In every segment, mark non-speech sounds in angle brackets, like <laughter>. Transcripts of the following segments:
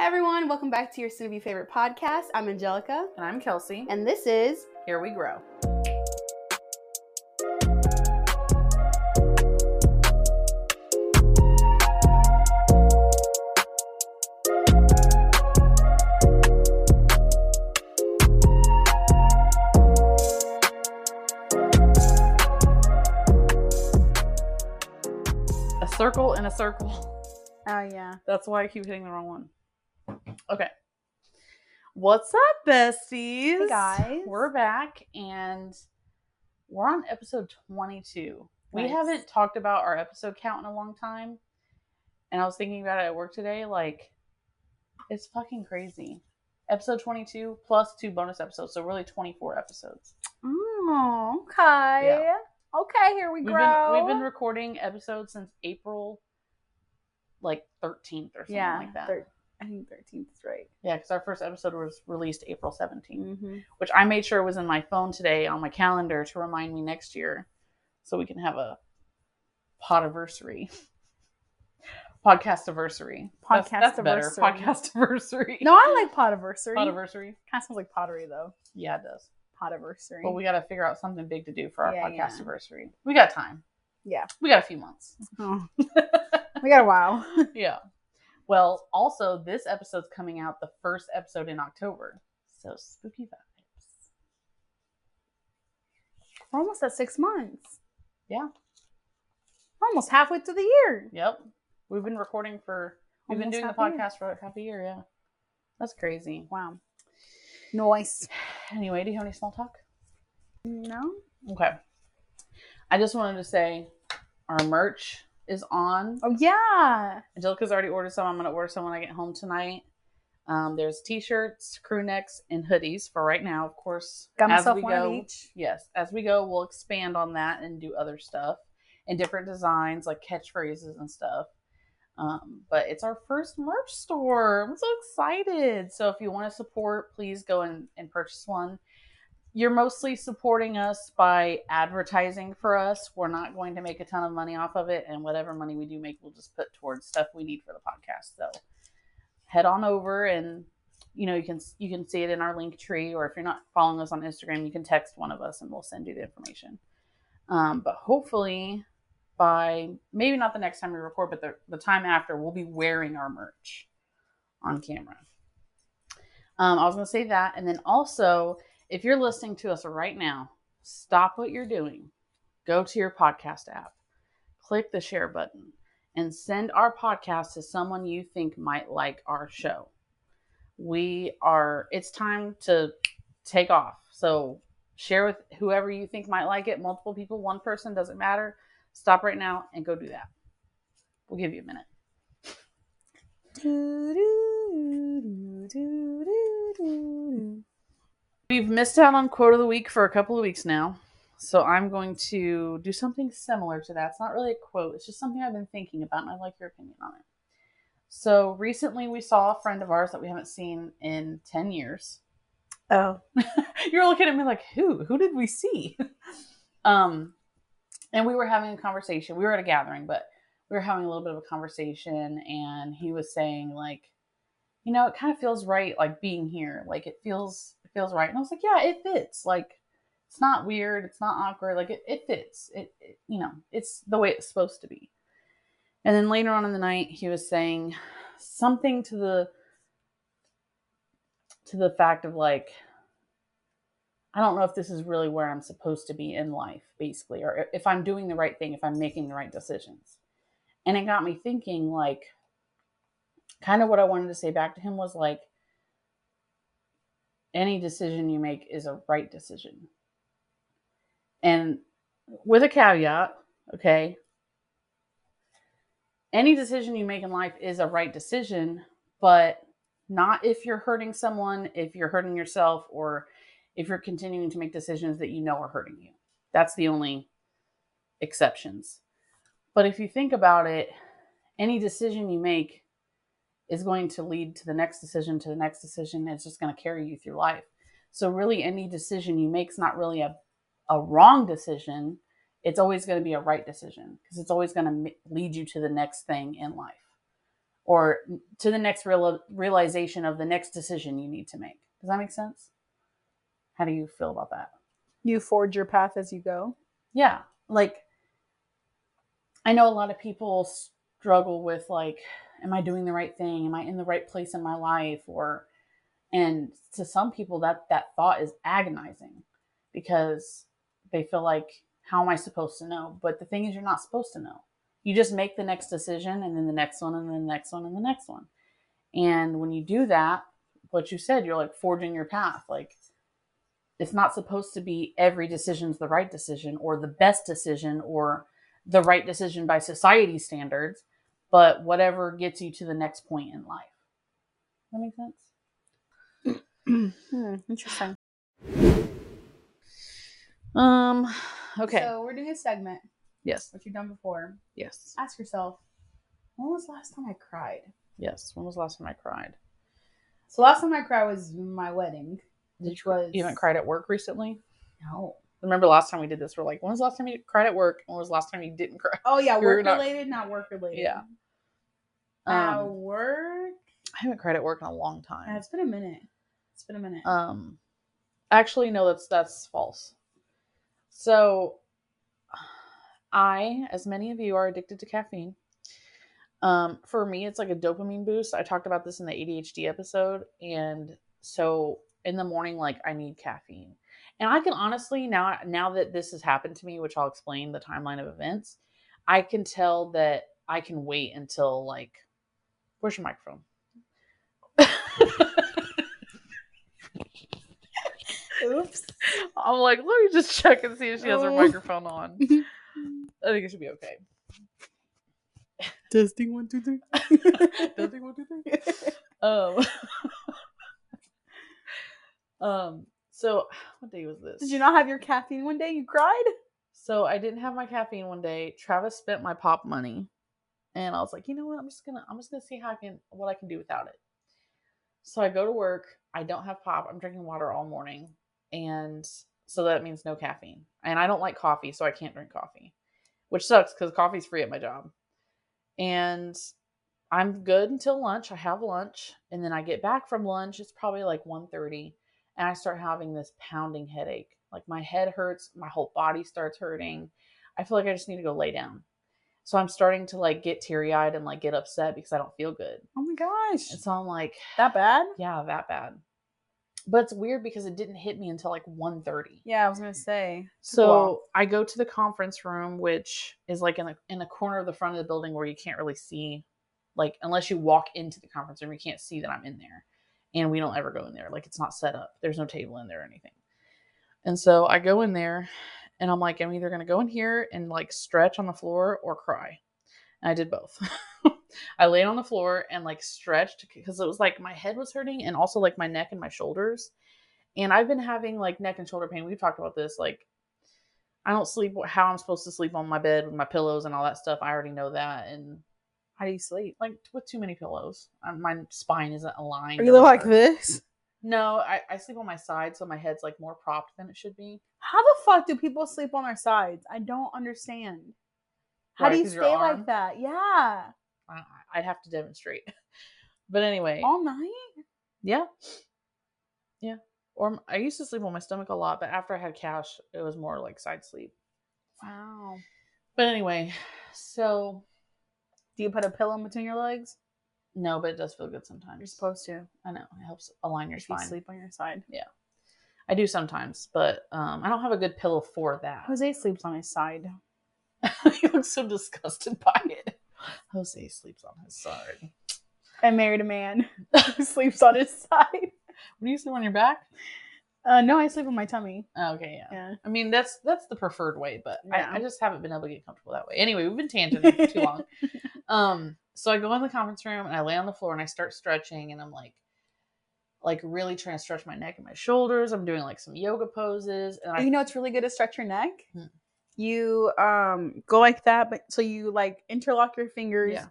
Hi, everyone. Welcome back to your soon to be favorite podcast. I'm Angelica, And I'm Kelsi. and this is Here we grow. A circle in a circle. Oh, yeah. That's why I keep hitting the wrong one. Okay. What's up, besties? Hey, guys. We're back and we're on episode 22. We haven't talked about our episode count in a long time. And I was thinking about it at work today. Like, it's fucking crazy. Episode 22 plus two bonus episodes. So, really 24 episodes. Oh, okay. Okay, here we We've grow. been, we've been recording episodes since April, like 13th or something yeah, like that. thir- I think 13th is right. Yeah, because our first episode was released April 17th, Mm-hmm. which I made sure was in my phone today on my calendar to remind me next year so we can have a podiversary. <laughs> Podcast anniversary. That's, that's better. Podcast anniversary. No, I like podiversary. Podiversary. Kind of sounds like pottery, though. Yeah, it does. Podiversary. But we got to figure out something big to do for our Yeah, podcast yeah. anniversary. We got time. Yeah. We got a few months. Oh. <laughs> we got a while. <laughs> yeah. Well, also, this episode's coming out the first episode in October. So spooky vibes. We're almost at six months. Yeah. We're almost halfway through the year. Yep. We've been recording for, we've been doing the a year. podcast for half a year. Yeah. That's crazy. Wow. Noise. Anyway, do you have any small talk? No? Okay. I just wanted to say our merch is on. Oh, yeah. Angelica's already ordered some. I'm going to order some when I get home tonight. Um, there's t-shirts, crew necks, and hoodies for right now. Of course, Got as myself we one go, each. yes, as we go, we'll expand on that and do other stuff and different designs like catchphrases and stuff. Um, but it's our first merch store. I'm so excited. So if you want to support, please go and, and purchase one. You're mostly supporting us by advertising for us. We're not going to make a ton of money off of it, and whatever money we do make, we'll just put towards stuff we need for the podcast. So head on over and you know you can you can see it in our link tree, or if you're not following us on Instagram, you can text one of us and we'll send you the information. Um, but hopefully by maybe not the next time we record, but the, the time after, we'll be wearing our merch on camera. Um, I was going to say that. And then also, if you're listening to us right now, stop what you're doing, go to your podcast app, click the share button, and send our podcast to someone you think might like our show. We are, it's time to take off. So share with whoever you think might like it, multiple people, one person, doesn't matter. Stop right now and go do that. We'll give you a minute. We've missed out on quote of the week for a couple of weeks now. So I'm going to do something similar to that. It's not really a quote, it's just something I've been thinking about, and I'd like your opinion on it. So recently we saw a friend of ours that we haven't seen in 10 years. Oh. <laughs> You're looking at me like, who? Who did we see? <laughs> um, and we were having a conversation. We were at a gathering, but we were having a little bit of a conversation, and he was saying like, you know, it kind of feels right, like being here. Like it feels, it feels right. And I was like, yeah, it fits. Like it's not weird. It's not awkward. Like it, it fits. It, it, you know, it's the way it's supposed to be. And then later on in the night, he was saying something to the to the fact of like I don't know if this is really where I'm supposed to be in life, basically, or if I'm doing the right thing, if I'm making the right decisions. And it got me thinking, like, kind of what I wanted to say back to him was like, any decision you make is a right decision. And with a caveat, okay, any decision you make in life is a right decision, but not if you're hurting someone, if you're hurting yourself, or if you're continuing to make decisions that you know are hurting you. That's the only exceptions. But if you think about it, any decision you make is going to lead to the next decision, to the next decision. It's just going to carry you through life. So, really, any decision you make is not really a, a wrong decision. It's always going to be a right decision because it's always going to lead you to the next thing in life or to the next real, realization of the next decision you need to make. Does that make sense? How do you feel about that? You forge your path as you go. Yeah. Like, I know a lot of people struggle with, like, am I doing the right thing? Am I in the right place in my life? Or, and to some people, that that thought is agonizing because they feel like, how am I supposed to know? But the thing is, you're not supposed to know. You just make the next decision, and then the next one, and then the next one, and the next one. And when you do that, what you said, you're like forging your path. Like, it's not supposed to be every decision's the right decision or the best decision or the right decision by society standards, but whatever gets you to the next point in life. That makes sense? <clears throat> Hmm, interesting. Um, okay. So we're doing a segment, yes. which you've done before. Yes. Ask yourself, when was the last time I cried? Yes. When was the last time I cried? So last time I cried was my wedding, which was You haven't cried at work recently? No. Remember last time we did this? We're like, when was the last time you cried at work? When was the last time you didn't cry? Oh yeah, <laughs> work related, not work related. Yeah. At Um, work, I haven't cried at work in a long time. yeah, it's been a minute. It's been a minute. Um, actually, no, that's that's false. So, I, as many of you, are addicted to caffeine. Um, for me, it's like a dopamine boost. I talked about this in the ADHD episode, and so in the morning, like I need caffeine, and I can honestly now now that this has happened to me, which I'll explain the timeline of events, I can tell that I can wait until like, where's your microphone? Oops. I'm like, let me just check and see if she has her Oh. microphone on. <laughs> I think it should be okay. Testing one, two, three. <laughs> Testing, one, two, three. Um, <laughs> um, so <sighs> what day was this? Did you not have your caffeine one day? You cried? So I didn't have my caffeine one day. Travis spent my pop money, and I was like, you know what? I'm just gonna, I'm just gonna see how I can, what I can do without it. So I go to work. I don't have pop. I'm drinking water all morning, and so that means no caffeine. And I don't like coffee, so I can't drink coffee, which sucks because coffee's free at my job. And I'm good until lunch. I have lunch, and then I get back from lunch. It's probably like 1.30, and I start having this pounding headache. Like my head hurts, my whole body starts hurting. I feel like I just need to go lay down. So I'm starting to like get teary eyed and like get upset because I don't feel good. Oh my gosh. And so I'm like, that bad? yeah, that bad. But it's weird because it didn't hit me until like 1.30. Yeah, I was gonna say. So Wow. I go to the conference room, which is like in a in a corner of the front of the building where you can't really see, like unless you walk into the conference room, you can't see that I'm in there. And we don't ever go in there. Like it's not set up. There's no table in there or anything. And so I go in there and I'm like, I'm either gonna go in here and like stretch on the floor or cry. And I did both. <laughs> I laid on the floor and like stretched because it was like my head was hurting and also like my neck and my shoulders. And I've been having like neck and shoulder pain. We've talked about this. Like, I don't sleep how I'm supposed to sleep on my bed with my pillows and all that stuff. I already know that. And How do you sleep? like with too many pillows, Uh, my spine isn't aligned. Are you like this? No, I, I sleep on my side, so my head's like more propped than it should be. How the fuck do people sleep on their sides? I don't understand. How Why, do you stay like that? Yeah. I, I'd have to demonstrate. <laughs> But anyway, All night? yeah, yeah. Or I used to sleep on my stomach a lot, but after I had cash, it was more like side sleep. Wow. But anyway, so Do you put a pillow in between your legs? no, but it does feel good sometimes. You're supposed to. I know it helps align your If you sleep on your side. Yeah. I do sometimes, but um, I don't have a good pillow for that. Jose sleeps on his side. <laughs> he looks so disgusted by it. Jose sleeps on his side. I married a man <laughs> who sleeps on his side. What do you sleep on your back? Uh, no, I sleep on my tummy. Oh, okay, yeah. Yeah. I mean, that's that's the preferred way, but Yeah. I, I just haven't been able to get comfortable that way. Anyway, we've been tangenting <laughs> for too long. Um, so I go in the conference room and I lay on the floor and I start stretching and I'm like, like really trying to stretch my neck and my shoulders. I'm doing like some yoga poses and I you know it's really good to stretch your neck? Hmm. You um go like that, but so you like interlock your fingers. yeah.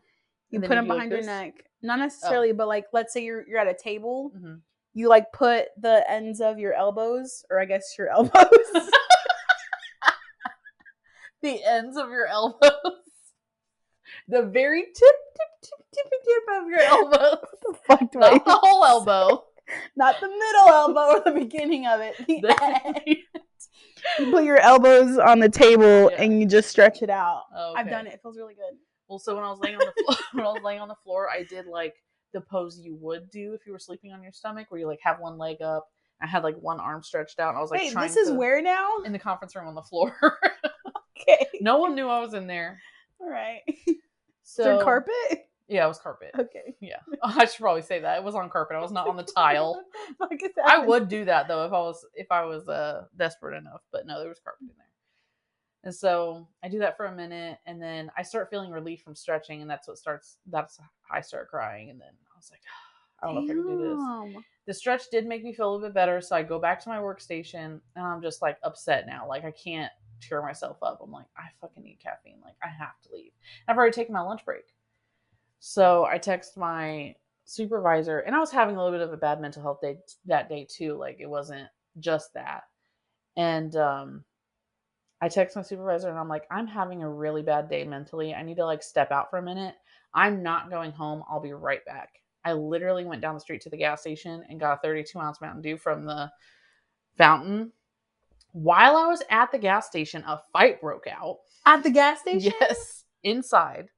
You put you them like behind your neck. Not necessarily, but like let's say you're you're at a table. Mhm. You like put the ends of your elbows, or I guess your <laughs> elbows. <laughs> the ends of your elbows. The very tip tip, tippy tip of your elbow. elbow, the fuck do not the whole elbow. Not the middle elbow or the beginning of it. The. <laughs> The- You put your elbows on the table Yeah. and you just stretch it out. I've done it. It feels really good. Well, so when I was laying on the floor, when I was laying on the floor, I did like the pose you would do if you were sleeping on your stomach, where you like have one leg up. I had like one arm stretched out. And I was like, Wait, trying this is to- where now? in the conference room on the floor. <laughs> Okay. no one knew I was in there. All right. So <laughs> Is there carpet? Yeah, it was carpet. Okay. Yeah, <laughs> I should probably say that it was on carpet. I was not on the tile. What the fuck is I would do that though if I was if I was uh desperate enough, but no, there was carpet in there. And so I do that for a minute, and then I start feeling relief from stretching, and that's what starts. That's how I start crying, and then I was like, I don't know if I can do this. The stretch did make me feel a little bit better, so I go back to my workstation, and I'm just like upset now. Like I can't cheer myself up. I'm like, I fucking need caffeine. Like I have to leave. I've already taken my lunch break. So I text my supervisor, and I was having a little bit of a bad mental health day that day too. Like it wasn't just that. And um, I text my supervisor, and I'm like, I'm having a really bad day mentally. I need to like step out for a minute. I'm not going home. I'll be right back. I literally went down the street to the gas station and got a 32 ounce Mountain Dew from the fountain. While I was at the gas station, a fight broke out. At the gas station? Yes, inside.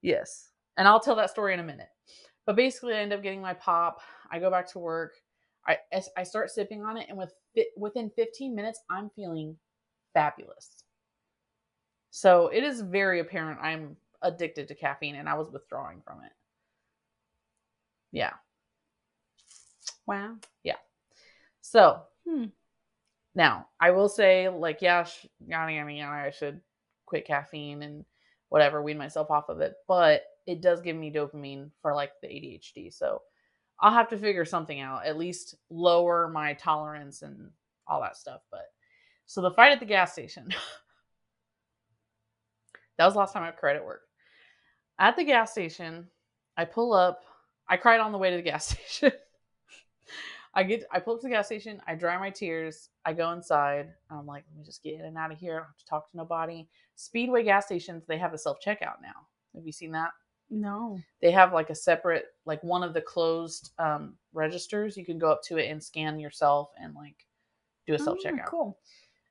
Yes. And I'll tell that story in a minute. But basically, I end up getting my pop. I go back to work. I, I start sipping on it, and with within 15 minutes, I'm feeling fabulous. So it is very apparent I'm addicted to caffeine, and I was withdrawing from it. Yeah. Wow. Yeah. So Hmm. now I will say, like, yeah, sh- yada yada yada, I should quit caffeine and whatever, wean myself off of it. But it does give me dopamine for like the ADHD. So I'll have to figure something out, at least lower my tolerance and all that stuff. But so the fight at the gas station. <laughs> that was the last time I cried at work. At the gas station, I pull up. I cried on the way to the gas <laughs> station. I get I pull up to the gas station, I dry my tears, I go inside, I'm like, let me just get in and out of here. I don't have to talk to nobody. Speedway gas stations, they have a self checkout now. Have you seen that? No. They have like a separate, like one of the closed um, registers. You can go up to it and scan yourself and like do a self Oh, checkout. Cool.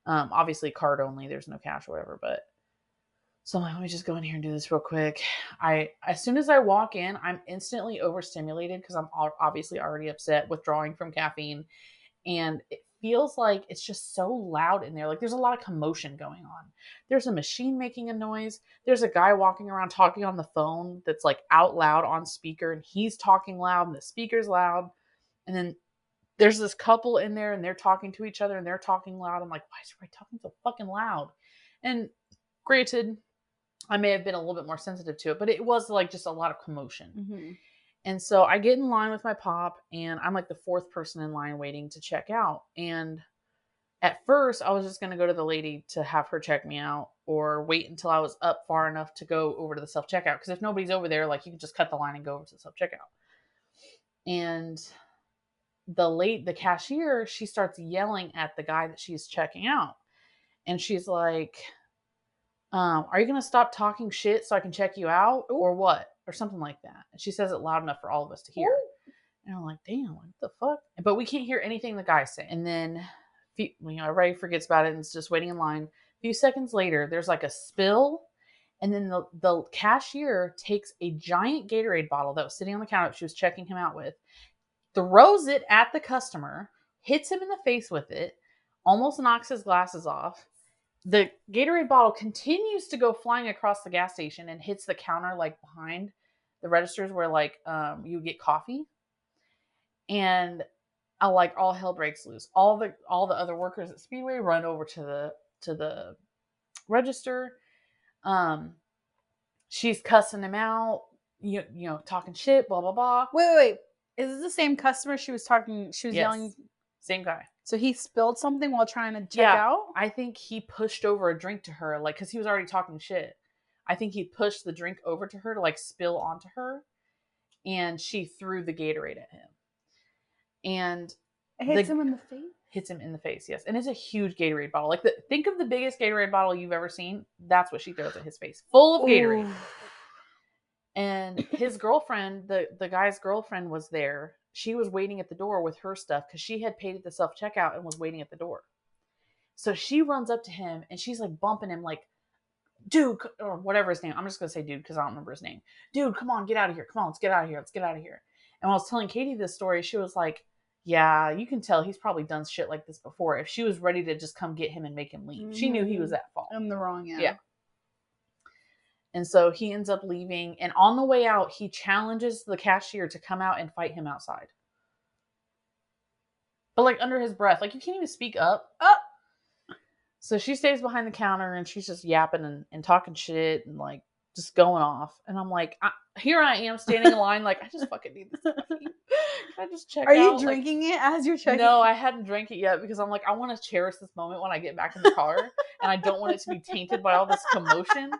Um, obviously card only. There's no cash or whatever. But so I'm like, let me just go in here and do this real quick. I as soon as I walk in, I'm instantly overstimulated because I'm obviously already upset, withdrawing from caffeine, and it feels like it's just so loud in there. Like there's a lot of commotion going on. There's a machine making a noise. There's a guy walking around talking on the phone that's like out loud on speaker, and he's talking loud, and the speaker's loud, and then there's this couple in there and they're talking to each other and they're talking loud. I'm like, why is everybody talking so fucking loud? And granted, I may have been a little bit more sensitive to it, but it was like just a lot of commotion. Mm-hmm. And so I get in line with my pop, and I'm like the fourth person in line waiting to check out. And at first, I was just going to go to the lady to have her check me out or wait until I was up far enough to go over to the self checkout. Because if nobody's over there, like you can just cut the line and go over to the self checkout. And the late the cashier, she starts yelling at the guy that she's checking out. And she's like, um, are you gonna stop talking shit so I can check you out or what? Or something like that. And she says it loud enough for all of us to hear. And I'm like, damn, what the fuck? But we can't hear anything the guy say. And then you know, everybody forgets about it and it's just waiting in line. A few seconds later, there's like a spill. And then the, the cashier takes a giant Gatorade bottle that was sitting on the counter she was checking him out with, throws it at the customer, hits him in the face with it, almost knocks his glasses off. The Gatorade bottle continues to go flying across the gas station and hits the counter like behind the registers where like um you get coffee. And I like all hell breaks loose. All the all the other workers at Speedway run over to the to the register. Um she's cussing him out, you, you know, talking shit, blah blah blah. Wait, wait, wait. Is this the same customer she was talking? She was Yes. yelling. Same guy. So he spilled something while trying to check Yeah. out. I think he pushed over a drink to her, like, because he was already talking shit. I think he pushed the drink over to her to like spill onto her, and she threw the Gatorade at him, and It hits The- him in the face. hits him in the face. Yes, and it's a huge Gatorade bottle. Like, the, think of the biggest Gatorade bottle you've ever seen. That's what she throws at his face, full of Gatorade. Ooh. And <laughs> his girlfriend, the the guy's girlfriend, was there. She was waiting at the door with her stuff because she had paid at the self checkout and was waiting at the door. So she runs up to him and she's like bumping him, like, dude, or whatever his name. I'm just gonna say dude because I don't remember his name. Dude, come on, get out of here. Come on, let's get out of here. Let's get out of here. And when I was telling Katie this story, she was like, Yeah, you can tell he's probably done shit like this before. If she was ready to just come get him and make him leave, she knew he was mm. at fault. I'm the wrong. Yeah. And so he ends up leaving. And on the way out, he challenges the cashier to come out and fight him outside. But like under his breath, like you can't even speak up. Up. So she stays behind the counter and she's just yapping and, and talking shit and like just going off. And I'm like, I, here I am standing in line, like I just fucking need this <laughs> I just check Are out? Are you Like, drinking it as you're checking? no, I hadn't drank it yet because I'm like, I want to cherish this moment when I get back in the car and I don't want it to be tainted by all this commotion.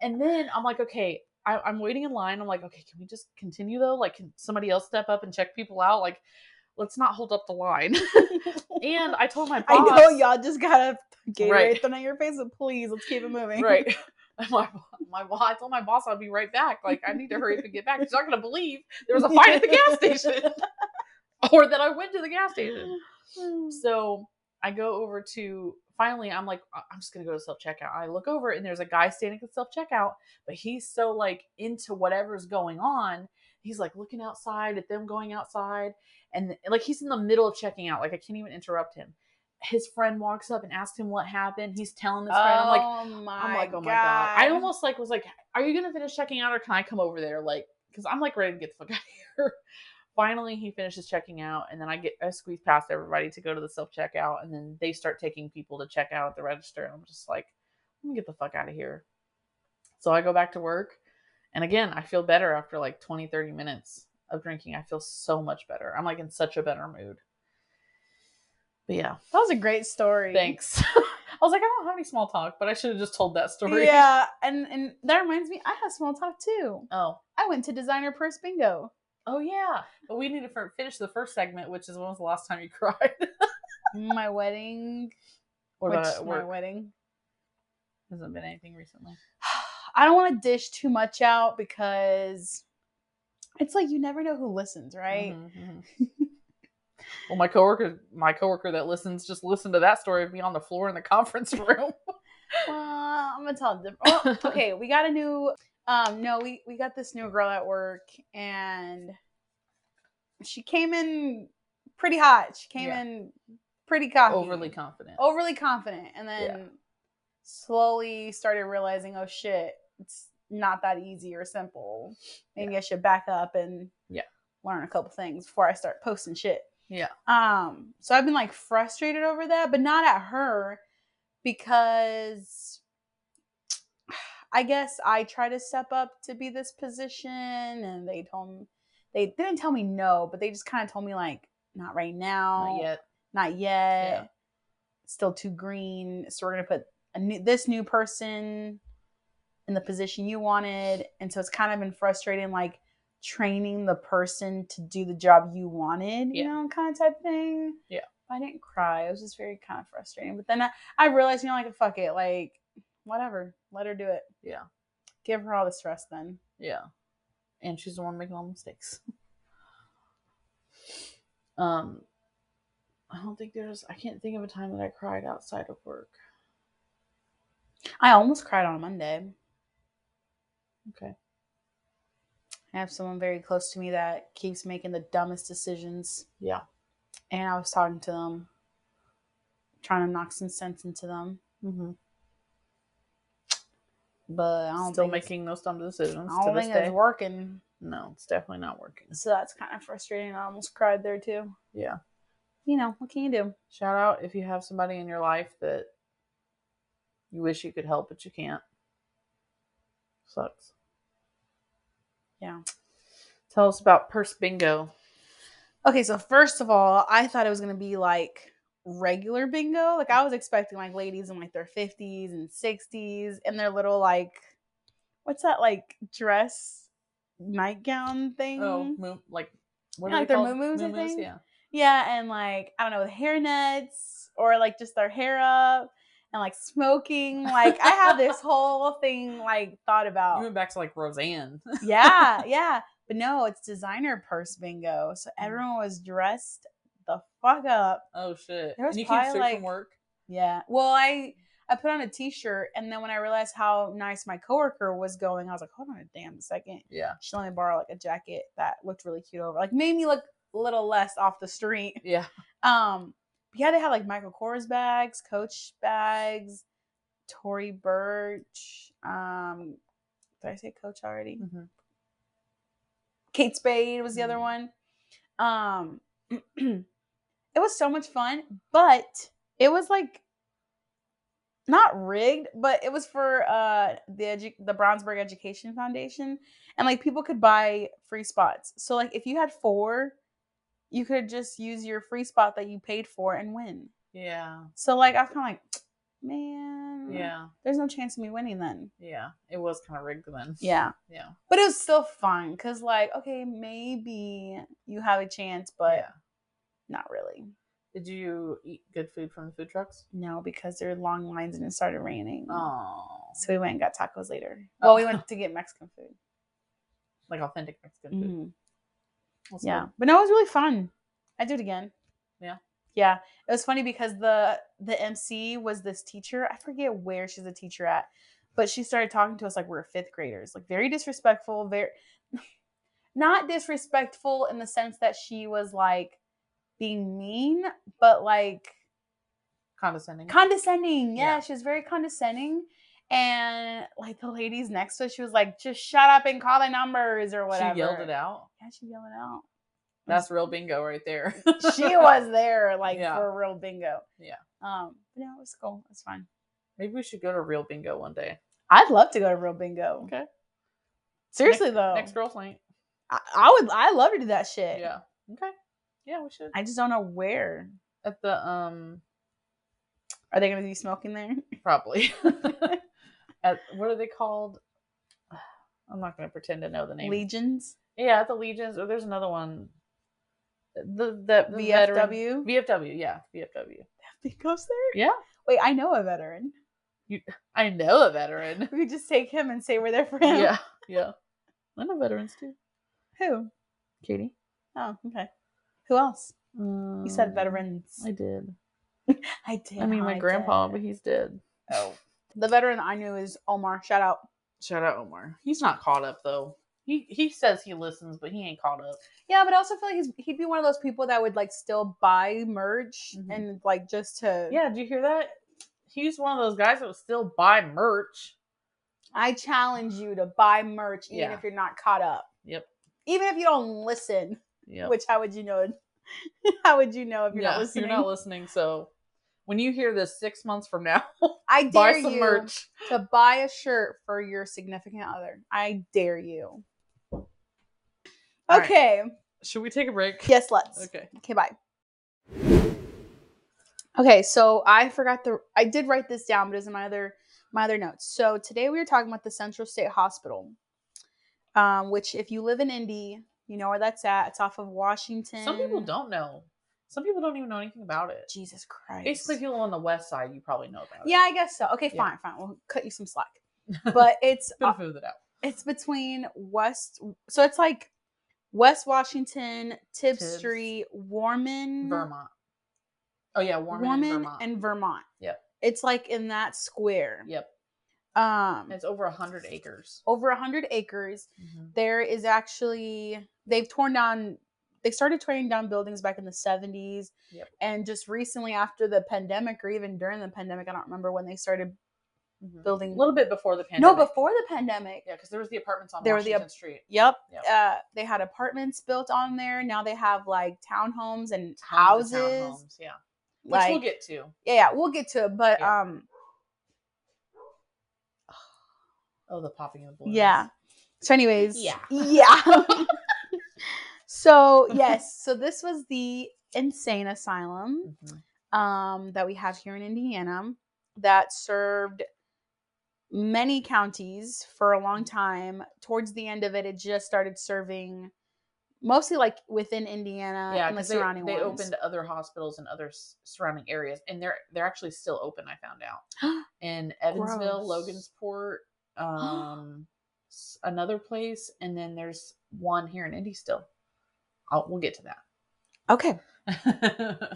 And then I'm like, okay, I, I'm waiting in line. I'm like, okay, can we just continue though? Like, can somebody else step up and check people out? Like, let's not hold up the line. <laughs> and I told my <laughs> I know y'all just got a Gatorade Right. thrown at your face, but please let's keep it moving. right. <laughs> My, my boss, I told my boss I'd be right back. Like, I need to hurry up and get back. She's not gonna believe there was a fight at the gas station, or that I went to the gas station. <sighs> So I go over to finally, I'm like, "I- I'm just gonna go to self checkout. I look over and there's a guy standing at self checkout, but he's so like into whatever's going on. He's like looking outside at them going outside, and like he's in the middle of checking out. Like I can't even interrupt him. His friend walks up and asks him what happened. He's telling his friend, oh I'm like, oh my I'm like, oh my god. I almost like was like, are you gonna finish checking out or can I come over there? Like, because I'm like ready to get the fuck <laughs> out of here. Finally, he finishes checking out, and then I get I squeeze past everybody to go to the self checkout, and then they start taking people to check out at the register. And I'm just like, let me get the fuck out of here. So I go back to work, and again, I feel better after like 20, 30 minutes of drinking. I feel so much better. I'm like in such a better mood. But yeah, That was a great story. thanks. <laughs> I was like, I don't have any small talk, but I should have just told that story. Yeah, and and that reminds me, I have small talk too. Oh. I went to designer purse bingo. Oh yeah, but we need to finish the first segment, which is when was the last time you <laughs> cried? my wedding. What which my wedding. Hasn't been anything recently. <sighs> I don't want to dish too much out because it's like you never know who listens, right? Mhm, mhm. <laughs> well, my coworker, my coworker that listens, just listened to that story of me on the floor in the <laughs> conference room. Well, I'm gonna tell them. Oh, okay, we got a new. Um, no, we we got this new girl at work, and she came in pretty hot. She came Yeah. in pretty cocky, Overly confident. overly confident, and then Yeah. slowly started realizing, oh shit, it's not that easy or simple. Maybe I should back up and Yeah. learn a couple things before I start posting shit. Yeah. Um, so I've been like frustrated over that, but not at her because I guess I try to step up to be this position and they told me they didn't tell me no, but they just kind of told me like not right now. Not yet. Not yet. Still too green. So we're gonna put a new, this new person in the position you wanted, and so it's kind of been frustrating, like training the person to do the job you wanted, you Yeah. know, kind of type thing. Yeah. I didn't cry. It was just very kind of frustrating. But then I, I realized, you know, like fuck it, like whatever, let her do it. Yeah. Give her all the stress then. Yeah. And she's the one making all the mistakes. <laughs> um, I don't think there's. I can't think of a time that I cried outside of work. I almost cried on Monday. Okay. I have someone very close to me that keeps making the dumbest decisions. Yeah. And I was talking to them, trying to knock some sense into them. Mm-hmm. But I don't Still making those dumb decisions I to don't this think day. it's working. No, it's definitely not working. So that's kind of frustrating. I almost cried there too. Yeah. You know, what can you do? Shout out if you have somebody in your life that you wish you could help, but you can't. Sucks. Yeah. Tell us about Purse Bingo. Okay, so first of all, I thought it was gonna be like regular bingo. Like I was expecting like ladies in like their fifties and sixties and their little like what's that like dress nightgown thing? Oh, moo- like what Yeah, are like they their moo-moos, I Moo-moos? think. Yeah. Yeah, and like I don't know, with hair nets or like just their hair up and like smoking. Like I have this <laughs> whole thing like thought You about. went back to like Roseanne. yeah, <laughs> yeah. But no, it's designer purse bingo. So Mm. everyone was dressed the fuck up. oh shit. There was and you came straight like- from work. Yeah. Well, I I put on a t-shirt and then when I realized how nice my coworker was going, I was like, hold on a damn second. Yeah. She let me borrow like a jacket that looked really cute over. Like made me look a little less off the street. Yeah. <laughs> Um yeah, they had like Michael Kors bags, Coach bags, Tory Burch. Um did I say Coach already? Mhm. Kate Spade was the other Mhm. one. Um, <clears throat> it was so much fun, but it was like not rigged, but it was for uh the edu- the Brownsburg Education Foundation, and like people could buy free spots. So like if you had four, you could just use your free spot that you paid for and win. Yeah. So like I was kind of like, man, Yeah. there's no chance of me winning then. Yeah. It was kind of rigged then. Yeah. Yeah. But it was still fun because, like, okay, maybe you have a chance, but yeah. Not really. Did you eat good food from the food trucks? No, because there were long lines and it started raining. Oh. So we went and got tacos later. Oh. Well, we went to get Mexican food. Like authentic Mexican food. Mhm. That's Yeah, but no, it was really fun. I'd do it again. Yeah. Yeah, it was funny because the the MC was this teacher. I forget where she's a teacher at, but she started talking to us like we are fifth graders, like very disrespectful. Very <laughs> not disrespectful in the sense that she was like being mean, but like Condescending. condescending. Yeah, Yeah. she was very condescending. And like the ladies next to us, she was like, just shut up and call the numbers or whatever. She yelled it out. Yeah, she yelled it out. That's real bingo right there. she was <laughs> there like Yeah. for real bingo. Yeah. Um, but no, it was cool. It was fun. Maybe we should go to real bingo one day. I'd love to go to real bingo. Okay. Seriously next, though. Next girls' night. I, I would I love to do that shit. Yeah. Okay. Yeah, we should. I just don't know where. At the um Are they gonna be smoking there? <laughs> probably. <laughs> At what are they called? <sighs> I'm not gonna pretend to know the name. Legions? Yeah, at the Legions, or there's another one. The the, the veteran- VFW? VFW, yeah, VFW. <laughs> He goes there? Yeah, Wait, I know a veteran. You I know a veteran. We just take him and say we're there for him. yeah, yeah. I know veterans too. Who? Katie. Oh, okay. Who else? Um, You said veterans. I did. <laughs> I did. I mean, my I grandpa, did. but he's dead. Oh. The veteran I knew is Omar. Shout out. Shout out Omar. He's not caught up though. He he says he listens, but he ain't caught up. Yeah, but I also feel like he's, he'd be one of those people that would like still buy merch Mhm. and like just to. Yeah, did you hear that? He's one of those guys that would still buy merch. I challenge you to buy merch even Yeah. if you're not caught up. Yep. Even if you don't listen. Yeah. Which how would you know? <laughs> how would you know if you're yeah, not listening? You're not listening. So when you hear this six months from now, <laughs> I <laughs> dare buy some you merch. to buy a shirt for your significant other. I dare you. All right. Okay. Should we take a break? Yes, let's. Okay. Okay, bye. Okay, so I forgot the I did write this down, but it's in my other my other notes. So today we were talking about the Central State Hospital, um, which if you live in Indy, you know where that's at. It's off of Washington. Some people don't know. Some people don't even know anything about it. Jesus Christ. Basically, people on the west side, you probably know about it. yeah, I guess so. Okay, Yeah. fine, fine. We'll cut you some slack. <laughs> But it's uh, it out. it's between West. So it's like West Washington, Tibbs, Tibbs. Street, Warman, Vermont. Oh yeah, Warman, Warman, and Vermont. and Vermont. Yep. It's like in that square. yep. Um, It's over a hundred acres. over a hundred acres. Mhm. There is actually they've torn down. They started tearing down buildings back in the seventies, Yep. and just recently after the pandemic, or even during the pandemic, I don't remember when they started Mhm. building. A little bit before the pandemic. no, before the pandemic. Yeah, because there was the apartments on There were the Washington Street. Yep. Yep. Uh, they had apartments built on there. Now they have like townhomes and Tons houses. townhomes, Yeah. Which Like, we'll get to. yeah, yeah, we'll get to it. But Yeah. um, Oh, the popping of the balloons. Yeah. So, anyways, Yeah. <laughs> yeah. so yes, so this was the insane asylum Mhm. um, that we have here in Indiana that served many counties for a long time. Towards the end of it, it just started serving mostly like within Indiana yeah, and the 'cause they, surrounding they ones. opened other hospitals and other s- surrounding areas, and they're they're actually still open. I found out <gasps> in Evansville, Gross. Logansport, um, another place, and then there's one here in Indy still. I'll, we'll get to that. okay. <laughs>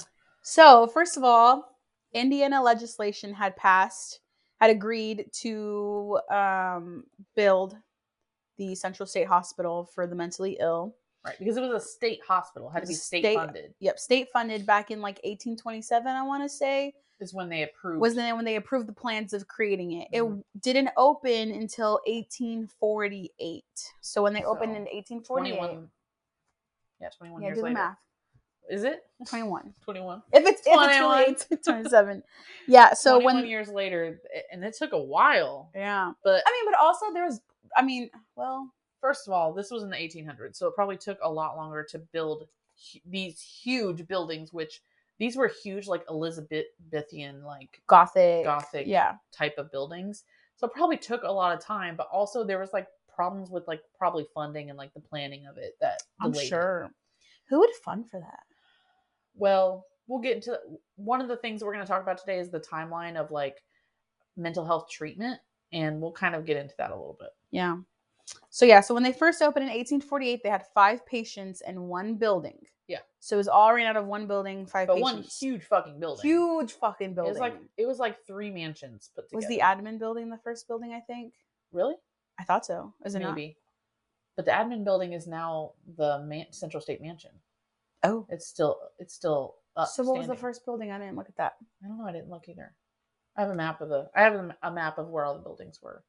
So, first of all, Indiana legislation had passed, had agreed to um, build the Central State Hospital for the mentally ill. right, because it was a state hospital, had to be state, state- funded. Yep, state funded back in like 1827, I want to say, Is when they approved. was then when they approved the plans of creating it. It Mhm. didn't open until 1848. So when they opened in 1848, 21 yeah 21 yeah, years do the later math. is it 21. <laughs> 21 If it's if it's really 21. <laughs> 27. Yeah, so 21 when years later and it took a while yeah. but I mean, but also there was I mean, well, first of all this was in the 1800s so it probably took a lot longer to build these huge buildings which these were huge like elizabethan like gothic. gothic Yeah. type of buildings so it probably took a lot of time but also there was like problems with like probably funding and like the planning of it that I'm it. sure. Who would fund for that? well we'll get into one of the things we're going to talk about today is the timeline of like mental health treatment and we'll kind of get into that a little bit Yeah. So yeah, so when they first opened in 1848, they had five patients and one building. Yeah. So it was all ran out of one building, five but patients. one huge fucking building huge fucking building. it was like it was like three mansions put together was the admin building the first building? I think. really I thought so. Is it maybe but the admin building is now the man- central state mansion? Oh. it's still it's still up So what was the first building? I didn't look at that. i don't know i didn't look either i have a map of the i have a, a map of where all the buildings were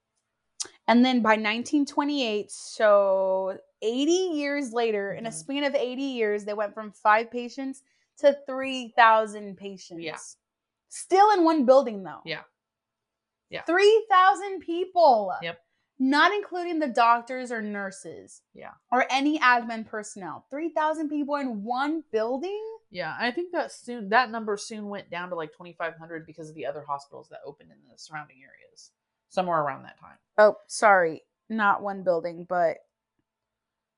And then by 1928, so 80 years later, in a Mhm. span of 80 years, they went from five patients to 3,000 patients. Yeah. Still in one building, though. Yeah. Yeah. 3,000 people. Yep. Not including the doctors or nurses. Yeah. Or any admin personnel. 3,000 people in one building? Yeah, I think that soon that number soon went down to like 2500 because of the other hospitals that opened in the surrounding areas. Somewhere around that time. Oh, sorry. Not one building, but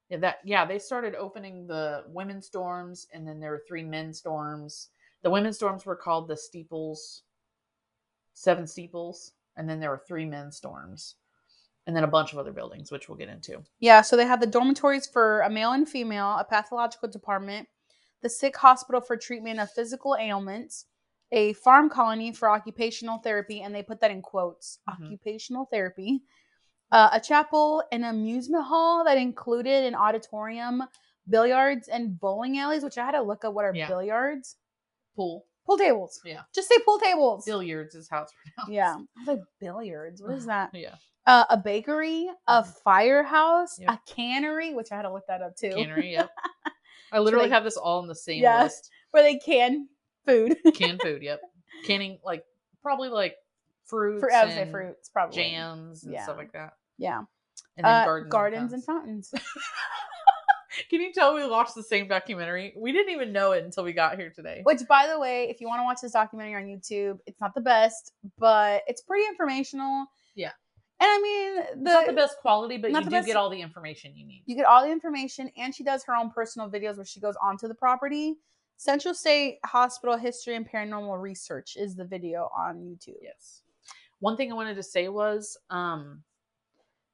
Yeah, that yeah, they started opening the women's dorms and then there were three men's dorms. The women's dorms were called the steeples seven steeples and then there were three men's dorms. And then a bunch of other buildings which we'll get into. Yeah, so they had the dormitories for a male and female, a pathological department, the sick hospital for treatment of physical ailments, a farm colony for occupational therapy, and they put that in quotes Mhm. occupational therapy, uh, a chapel, an amusement hall that included an auditorium, billiards, and bowling alleys, which I had to look up what are Yeah. billiards. Pool. Pool tables. Yeah. Just say pool tables. Billiards is how it's pronounced. Yeah. I was like, billiards. What is <sighs> that? Yeah. Uh, a bakery, a Mhm. firehouse, Yep. a cannery, which I had to look that up too. Cannery, yep. <laughs> I literally they- have this all in the same Yeah. list. <laughs> where they can food. canned food yep <laughs> canning like probably like fruits For I would say fruits, probably. jams and Yeah. stuff like that Yeah. and Uh, gardens, gardens, and and fountains. fountains. <laughs> can you tell we watched the same documentary we didn't even know it until we got here today Which, by the way, if you want to watch this documentary on YouTube, it's not the best, but it's pretty informational. Yeah. And I mean, the, it's not the best quality but you do best- get all the information you need you get all the information, and she does her own personal videos where she goes onto the property. Central State Hospital History and Paranormal Research is the video on YouTube. yes one thing i wanted to say was um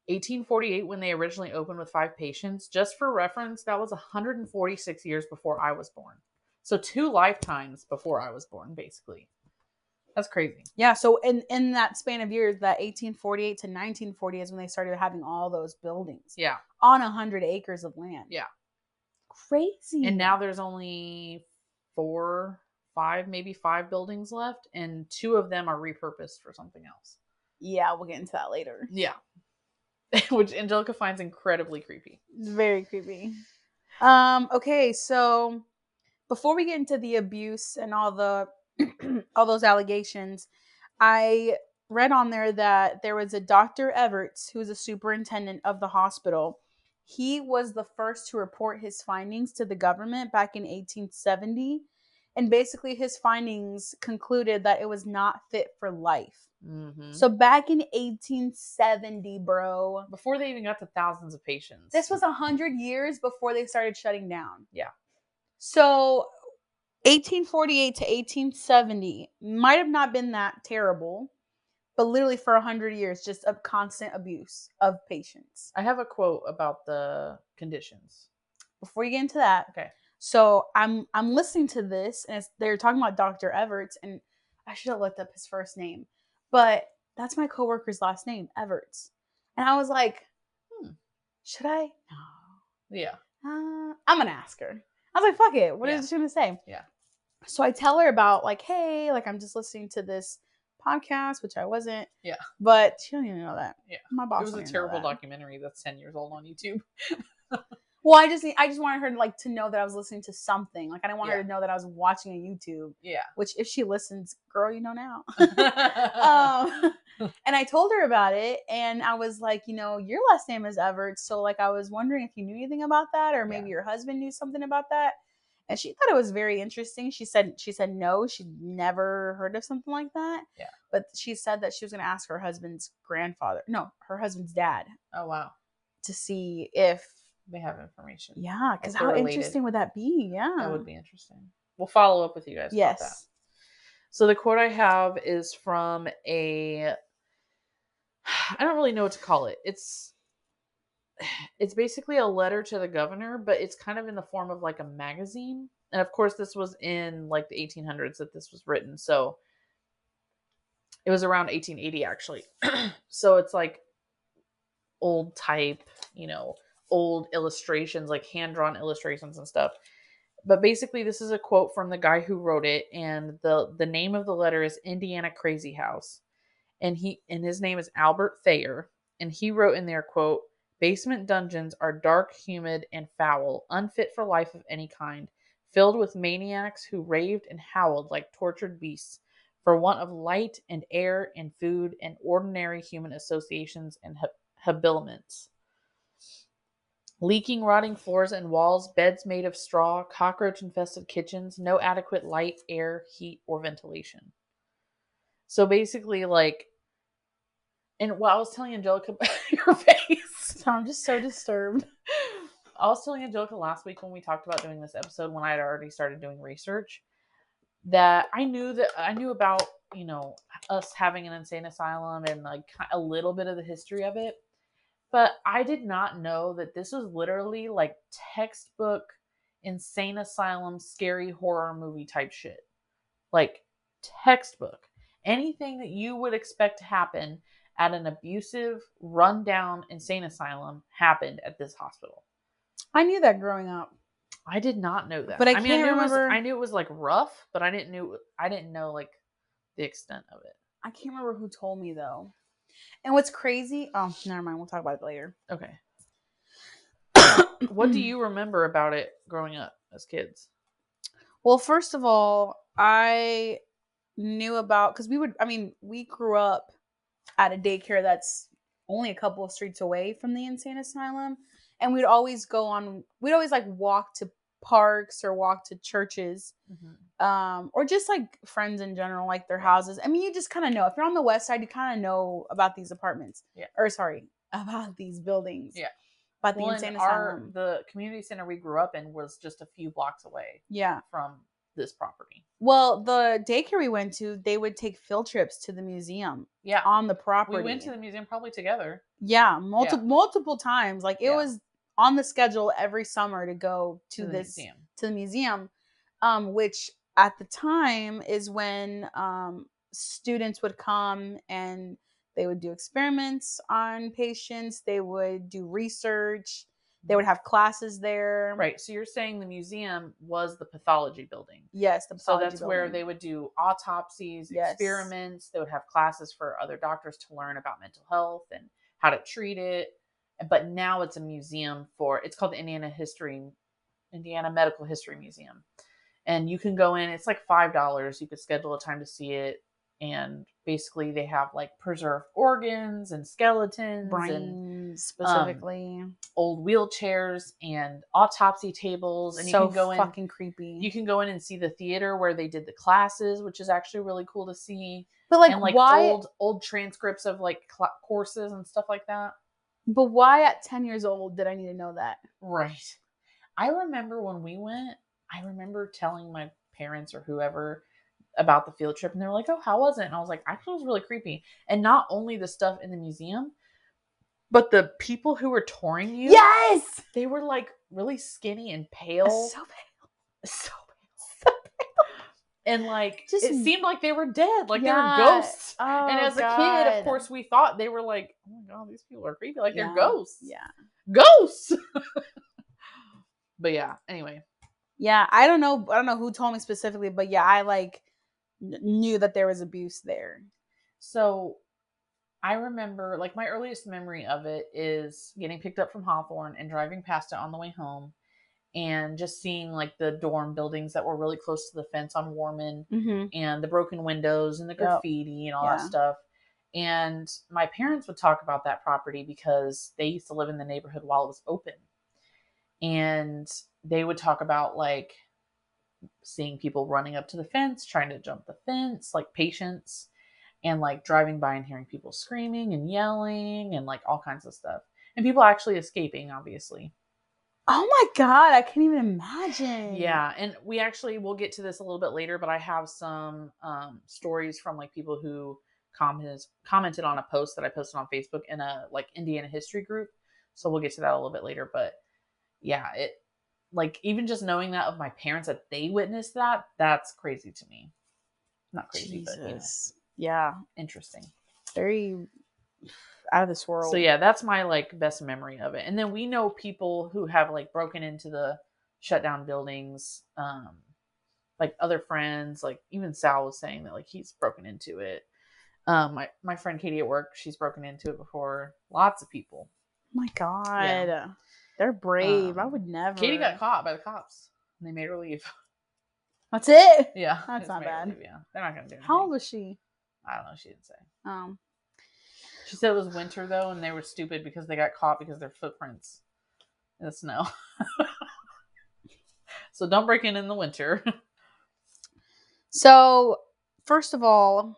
1848 when they originally opened with five patients just for reference that was 146 years before i was born so two lifetimes before i was born basically that's crazy Yeah, so in in that span of years, that 1848 to 1940 is when they started having all those buildings yeah on 100 acres of land. Yeah. Crazy. and now there's only four five maybe five buildings left and two of them are repurposed for something else Yeah, we'll get into that later. yeah <laughs> which angelica finds incredibly creepy It's very creepy. Um, okay, so before we get into the abuse and all the <clears throat> all those allegations, I read on there that there was a Dr. Everts who's a superintendent of the hospital. He was the first to report his findings to the government back in 1870. and basically his findings concluded that it was not fit for life. Mhm. So back in 1870, bro, before they even got to thousands of patients. this was 100 years before they started shutting down. Yeah. So 1848 to 1870 might have not been that terrible, but literally for a 100 years, just a constant abuse of patients. I have a quote about the conditions. Before you get into that, Okay. So I'm I'm listening to this, and it's, they're talking about Dr. Everts, and I should have looked up his first name, but that's my coworker's last name, Everts, and I was like, Hmm. should I? <gasps> Yeah. No, uh, I'm gonna ask her. I was like, fuck it. What Yeah. is she gonna say? Yeah. So I tell her about like, hey, like I'm just listening to this podcast, which I wasn't. Yeah. But she don't even know that. Yeah. My boss. It was a terrible documentary that's 10 years old on YouTube. <laughs> Well, I just I just wanted her to like to know that I was listening to something. Like I didn't want her to know that I was watching a YouTube. Yeah. Which if she listens, girl, you know now. <laughs> um, <laughs> and I told her about it, and I was like, you know, your last name is Everett, so like I was wondering if you knew anything about that, or maybe Yeah. your husband knew something about that. And she thought it was very interesting. She said she said no, she'd never heard of something like that. Yeah. But she said that she was going to ask her husband's grandfather, no, her husband's dad, oh, wow. to see if They have information. yeah, because how related. interesting would that be? Yeah, That would be interesting. We'll follow up with you guys about that. yes. So the quote I have is from a <sighs> I don't really know what to call it. It's it's basically a letter to the governor, but it's kind of in the form of like a magazine. And of course this was in like the 1800s that this was written. So it was around 1880 actually. <clears throat> so it's like old type, you know, old illustrations, like hand-drawn illustrations and stuff but basically this is a quote from the guy who wrote it and the the name of the letter is indiana crazy house and he and his name is albert thayer and he wrote in there quote basement dungeons are dark humid and foul unfit for life of any kind filled with maniacs who raved and howled like tortured beasts for want of light and air and food and ordinary human associations and hab- habiliments leaking, rotting floors and walls, beds made of straw, cockroach infested kitchens, no adequate light, air, heat, or ventilation. So basically, like, and what I was telling Angelica, <laughs> your face. So <laughs> I'm just so disturbed. I was telling Angelica last week when we talked about doing this episode when I had already started doing research that I knew that I knew about, you know, us having an insane asylum and like a little bit of the history of it. But I did not know that this was literally like textbook insane asylum scary horror movie type shit. Like textbook. Anything that you would expect to happen at an abusive, rundown insane asylum happened at this hospital. I knew that growing up. I did not know that. But I mean, can't knew It was, remember- I knew it was like rough, but I didn't knew I didn't know like the extent of it. I can't remember who told me though. And what's crazy? Oh, never mind. We'll talk about it later. Okay. what do you <clears throat> remember about it growing up as kids? Well, first of all, I knew about because we would. I mean, we grew up at a daycare that's only a couple of streets away from the insane asylum, and we'd always go on. We'd always like walk to parks or walk to churches um, or just like friends in general, like their houses. I mean, you just kind of know if you're on the west side, you kind of know about these apartments. Yeah. Or sorry, <laughs> about these buildings. Yeah. The Well, insane and our asylum. the community center we grew up in was just a few blocks away yeah. from this property. Well, the daycare we went to, they would take field trips to the museum Yeah. on the property. we went to the museum probably together. yeah, multiple multiple times. Like it Yeah. was on the schedule every summer to go to, the this museum. to the museum, um, which at the time is when um, students would come and they would do experiments on patients. They would do research. They would have classes there. Right. So you're saying the museum was the pathology building. Yes. The So that's where they would do autopsies, Yes. experiments. They would have classes for other doctors to learn about mental health and how to treat it. But now it's a museum for it's called the Indiana History Indiana Medical History Museum. And you can go in, it's like five dollars. You could schedule a time to see it. And basically they have like preserved organs and skeletons and Brains um, specifically. old wheelchairs and autopsy tables and so you can go in fucking creepy. you can go in and see the theater where they did the classes which is actually really cool to see but like, and like why? old old transcripts of like cl- courses and stuff like that But why at ten years old did I need to know that? right i remember when we went i remember telling my parents or whoever about the field trip and they were like oh how was it and i was like actually it was really creepy and not only the stuff in the museum but the people who were touring you Yes. they were like really skinny and pale So bad. <laughs> so pale. and like Just- it seemed like they were dead like Yeah. they were ghosts Oh, and as a kid of course we thought they were like oh my god these people are creepy like Yeah. they're ghosts Yeah. ghosts <laughs> but yeah anyway Yeah, I don't know. I don't know who told me specifically, but yeah, I like knew that there was abuse there. so i remember like my earliest memory of it is getting picked up from hawthorne and driving past it on the way home and just seeing like the dorm buildings that were really close to the fence on warman Mm-hmm. and the broken windows and the Yep. graffiti and all that stuff. And my parents would talk about that property because they used to live in the neighborhood while it was open. And they would talk about like seeing people running up to the fence, trying to jump the fence, like patients, and like driving by and hearing people screaming and yelling and like all kinds of stuff. And people actually escaping, obviously. Oh my god, I can't even imagine. Yeah, and we actually we'll get to this a little bit later, but I have some um, stories from like people who commented commented on a post that I posted on Facebook in a like Indiana history group. So we'll get to that a little bit later, but yeah, it like even just knowing that of my parents that they witnessed that, that's crazy to me. Not crazy, but you know, Yeah, interesting. very out of this world. So yeah, that's my like best memory of it. And then we know people who have like broken into the shut down buildings. Um like other friends, like even Sal was saying that like he's broken into it. Um my, my friend Katie at work, she's broken into it before. Lots of people. Oh my god, they're brave. I Um, would never. Katie got caught by the cops. And they made her leave. <laughs> That's it. Yeah. That's not bad. leave, Yeah. They're not gonna do anything. How old was she? I don't know, she didn't say. Um, She said it was winter though, and they were stupid because they got caught because their footprints in the snow. <laughs> so don't break in in the winter. <laughs> so first of all,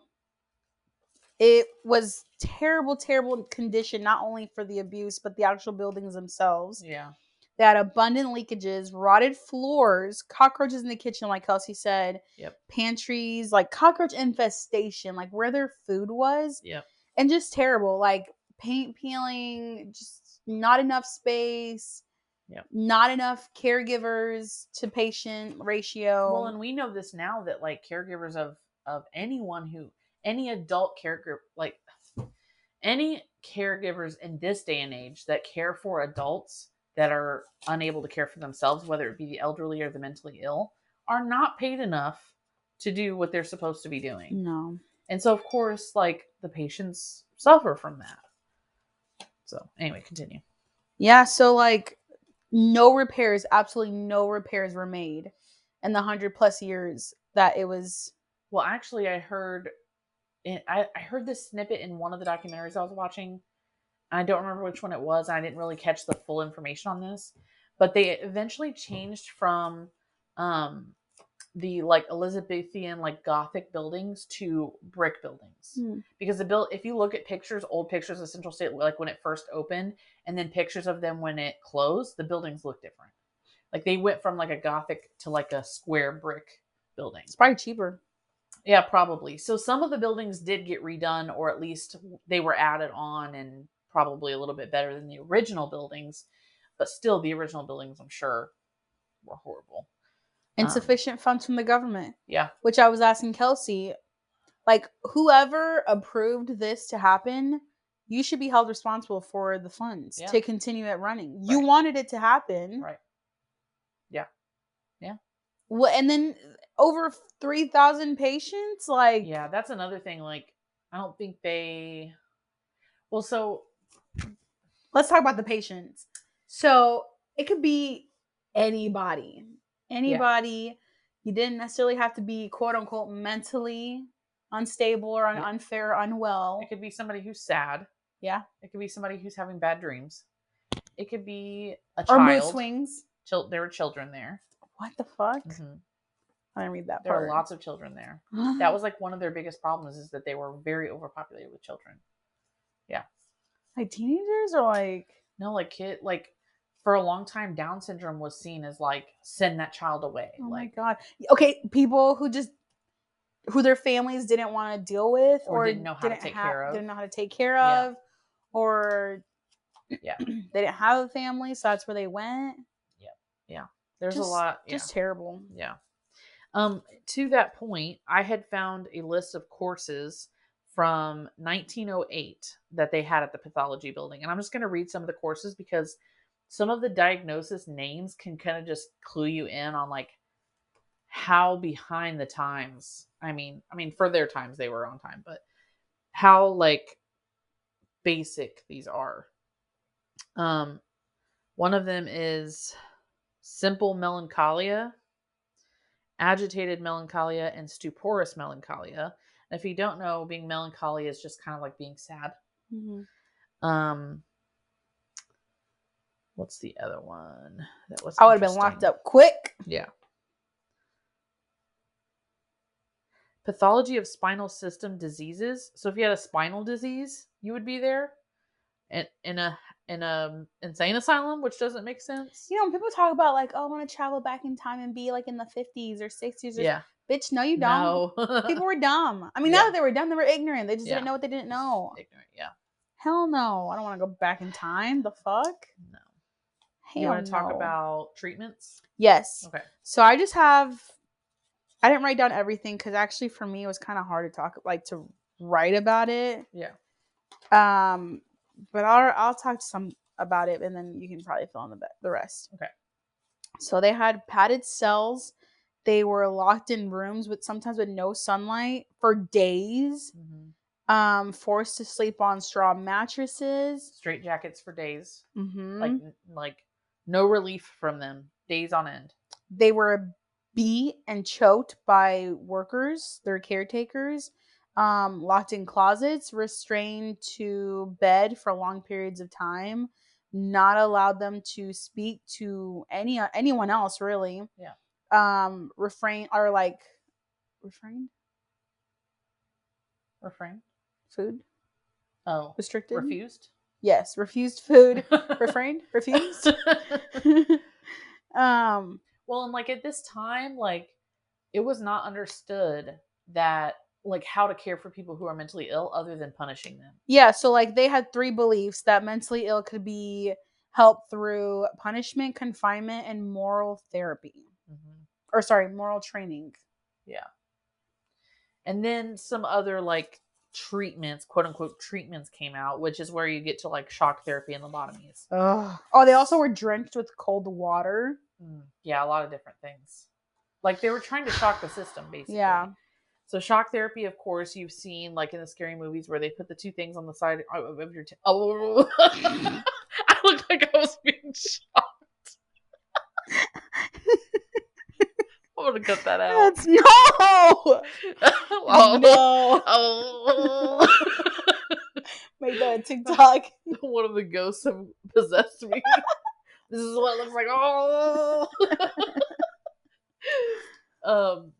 it was terrible, terrible condition. Not only for the abuse, but the actual buildings themselves. yeah. They had abundant leakages, rotted floors, cockroaches in the kitchen, like Kelsi said. Yep. Pantries, like cockroach infestation, like where their food was. Yep. And just terrible. Like paint peeling, just not enough space. Yep. Not enough caregivers to patient ratio. Well, and we know this now that like caregivers of of anyone who any adult caregiver like any caregivers in this day and age that care for adults that are unable to care for themselves, whether it be the elderly or the mentally ill, are not paid enough to do what they're supposed to be doing. no. And so, of course, like the patients suffer from that. So, anyway, continue. Yeah, so like no repairs, absolutely no repairs were made in the hundred plus years that it was. Well, actually, I heard, I, I heard this snippet in one of the documentaries I was watching. I don't remember which one it was. I didn't really catch the full information on this, but they eventually changed from um, the like Elizabethan, like Gothic buildings to brick buildings. Hmm. because the build if you look at pictures old pictures of central state like when it first opened and then pictures of them when it closed the buildings look different like they went from like a gothic to like a square brick building It's probably cheaper. Yeah probably so some of the buildings did get redone or at least they were added on and probably a little bit better than the original buildings but still the original buildings i'm sure were horrible Um, Insufficient funds from the government, yeah which I was asking Kelsi, like whoever approved this to happen, you should be held responsible for the funds Yeah. to continue it running. You wanted it to happen, right Yeah. Yeah. Well, and then over three thousand patients, like Yeah, that's another thing. Like, I don't think they. Well, so let's talk about the patients. So it could be anybody. Anybody. You didn't necessarily have to be quote unquote mentally unstable or un- Yeah. unfair, or unwell. It could be somebody who's sad. Yeah. It could be somebody who's having bad dreams. It could be a child. Or mood swings. Chil- there were children there. What the fuck? Mhm. I didn't read that There part. were lots of children there. That was like one of their biggest problems is that they were very overpopulated with children. Yeah. Like teenagers or like No, like kid, like for a long time, Down syndrome was seen as like send that child away. oh my like god. Okay, people who just who their families didn't want to deal with Or or, didn't know how to take ha- care of. Didn't know how to take care Yeah. of, or Yeah. <clears throat> they didn't have a family, so that's where they went. Yeah, yeah. There's a lot. Yeah. Just terrible. Yeah. Um, to that point, I had found a list of courses from 1908 that they had at the pathology building. And I'm just going to read some of the courses because some of the diagnosis names can kind of just clue you in on like how behind the times. I mean, I mean for their times they were on time, but how like basic these are. Um one of them is simple melancholia, agitated melancholia, and stuporous melancholia. And if you don't know, being melancholy is just kind of like being sad. Mhm. Um, what's the other one that was? I would have been locked up quick. Yeah. Pathology of spinal system diseases. So if you had a spinal disease, you would be there. In, in a in a insane asylum, which doesn't make sense. You know, when people talk about like, oh, I want to travel back in time and be like in the 50s or 60s or yeah. bitch, no, you don't. No. People were <laughs> dumb. I mean, Yeah. not that they were dumb, they were ignorant. They just Yeah. didn't know what they didn't know. ignorant. Yeah. Hell no. I don't want to go back in time. The fuck? No. Hell you want to talk about treatments? Yes. Okay. So I just have I didn't write down everything because actually for me it was kind of hard to talk like to write about it. Yeah. Um, but I'll I'll talk to some about it and then you can probably fill in the the rest. Okay. So they had padded cells. They were locked in rooms with sometimes with no sunlight for days. hmm Um, forced to sleep on straw mattresses. Straight jackets for days. hmm Like like no relief from them. Days on end. they were beat and choked by workers, their caretakers, um, locked in closets, restrained to bed for long periods of time, not allowed them to speak to any anyone else really. Yeah. Um, refrain or like refrain Refrain. food Oh. restricted. Refused. Yes, refused food. <laughs> refrained. Refused. <laughs> um. well, and like at this time, like it was not understood that like how to care for people who are mentally ill other than punishing them. Yeah, so like they had three beliefs that mentally ill could be helped through punishment, confinement, and moral therapy. Mm-hmm. Or sorry, moral training. Yeah. And then some other like treatments, quote unquote treatments came out, which is where you get to like shock therapy and lobotomies. Ugh. Oh, they also were drenched with cold water. Mm, yeah, a lot of different things. Like they were trying to shock the system, basically. Yeah. So shock therapy, of course, you've seen like in the scary movies where they put the two things on the side of your. T- <laughs> oh, I looked like I was being shocked. <laughs> I'm gonna cut that out. That's no, <laughs> oh, no. oh. Make that a TikTok. One of the ghosts have possessed me. this is what it looks like. Oh. um,